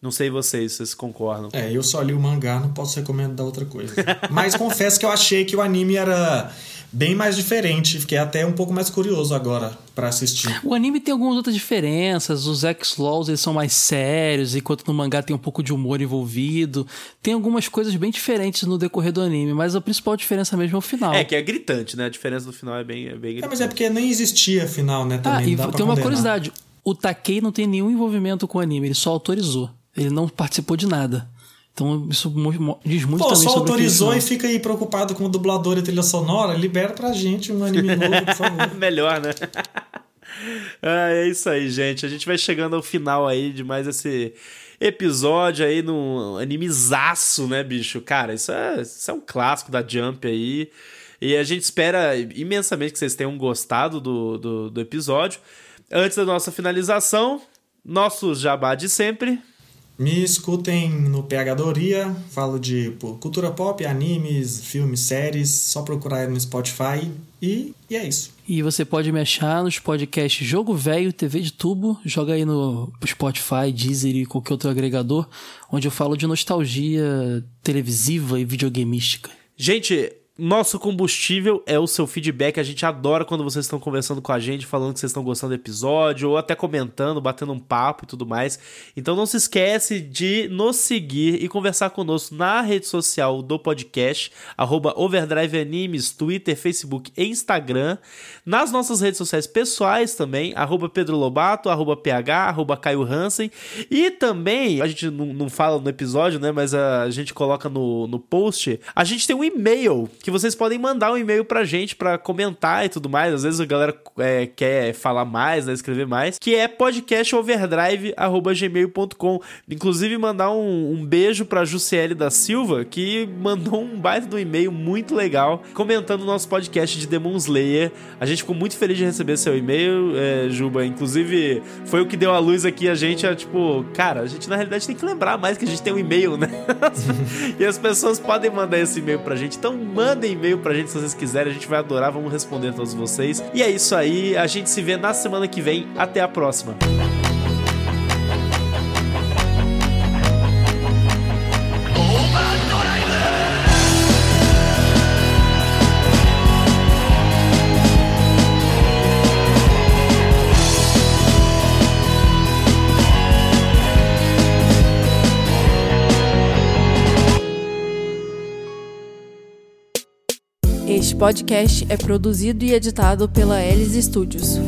Não sei vocês, vocês concordam. É, eu só li o mangá, não posso recomendar outra coisa. Mas confesso que eu achei que o anime era bem mais diferente. Fiquei até um pouco mais curioso agora para assistir. O anime tem algumas outras diferenças. Os X-Laws eles são mais sérios, enquanto no mangá tem um pouco de humor envolvido. Tem algumas coisas bem diferentes no decorrer do anime, mas a principal diferença mesmo é o final. É, que é gritante, né? A diferença do final é bem, é bem gritante. É, mas é porque nem existia final, né? Também ah, e tem uma condenar. curiosidade. O Takei não tem nenhum envolvimento com o anime, ele só autorizou. Ele não participou de nada. Então isso diz muito Pô, também só sobre autorizou e fica aí preocupado com o dublador e trilha sonora, libera pra gente um anime novo, por favor. [LAUGHS] Melhor, né? [LAUGHS] ah, é isso aí, gente. A gente vai chegando ao final aí de mais esse episódio aí no animezaço, né, bicho? Cara, isso é, isso é um clássico da Jump aí. E a gente espera imensamente que vocês tenham gostado do, do, do episódio. Antes da nossa finalização, nosso jabá de sempre. Me escutem no PH Doria, falo de pô, cultura pop, animes, filmes, séries, só procurar aí no Spotify e, e é isso. E você pode me achar nos podcasts Jogo Velho, TV de Tubo, joga aí no Spotify, Deezer e qualquer outro agregador, onde eu falo de nostalgia televisiva e videogameística. Gente, nosso combustível é o seu feedback. A gente adora quando vocês estão conversando com a gente, falando que vocês estão gostando do episódio, ou até comentando, batendo um papo e tudo mais. Então não se esquece de nos seguir e conversar conosco na rede social do podcast, arroba Overdrive Animes, Twitter, Facebook e Instagram. Nas nossas redes sociais pessoais também, arroba Pedro Lobato, arroba PH, arroba Caio Hansen. E também, a gente não, não fala no episódio, né? Mas a, a gente coloca no, no post. A gente tem um e-mail que vocês podem mandar um e-mail pra gente pra comentar e tudo mais. Às vezes a galera é, quer falar mais, né, escrever mais, que é podcastoverdrive.gmail.com. Inclusive, mandar um, um beijo pra Jussiele da Silva, que mandou um baita do e-mail muito legal, comentando o nosso podcast de Demon Slayer. A gente ficou muito feliz de receber seu e-mail, é, Juba. Inclusive, foi o que deu a luz aqui a gente, é, tipo, cara, a gente na realidade tem que lembrar mais que a gente tem um e-mail, né? [LAUGHS] e as pessoas podem mandar esse e-mail pra gente. Então, manda mandem e-mail pra gente se vocês quiserem, a gente vai adorar, vamos responder a todos vocês. E é isso aí, a gente se vê na semana que vem. Até a próxima. Podcast é produzido e editado pela Elis Studios.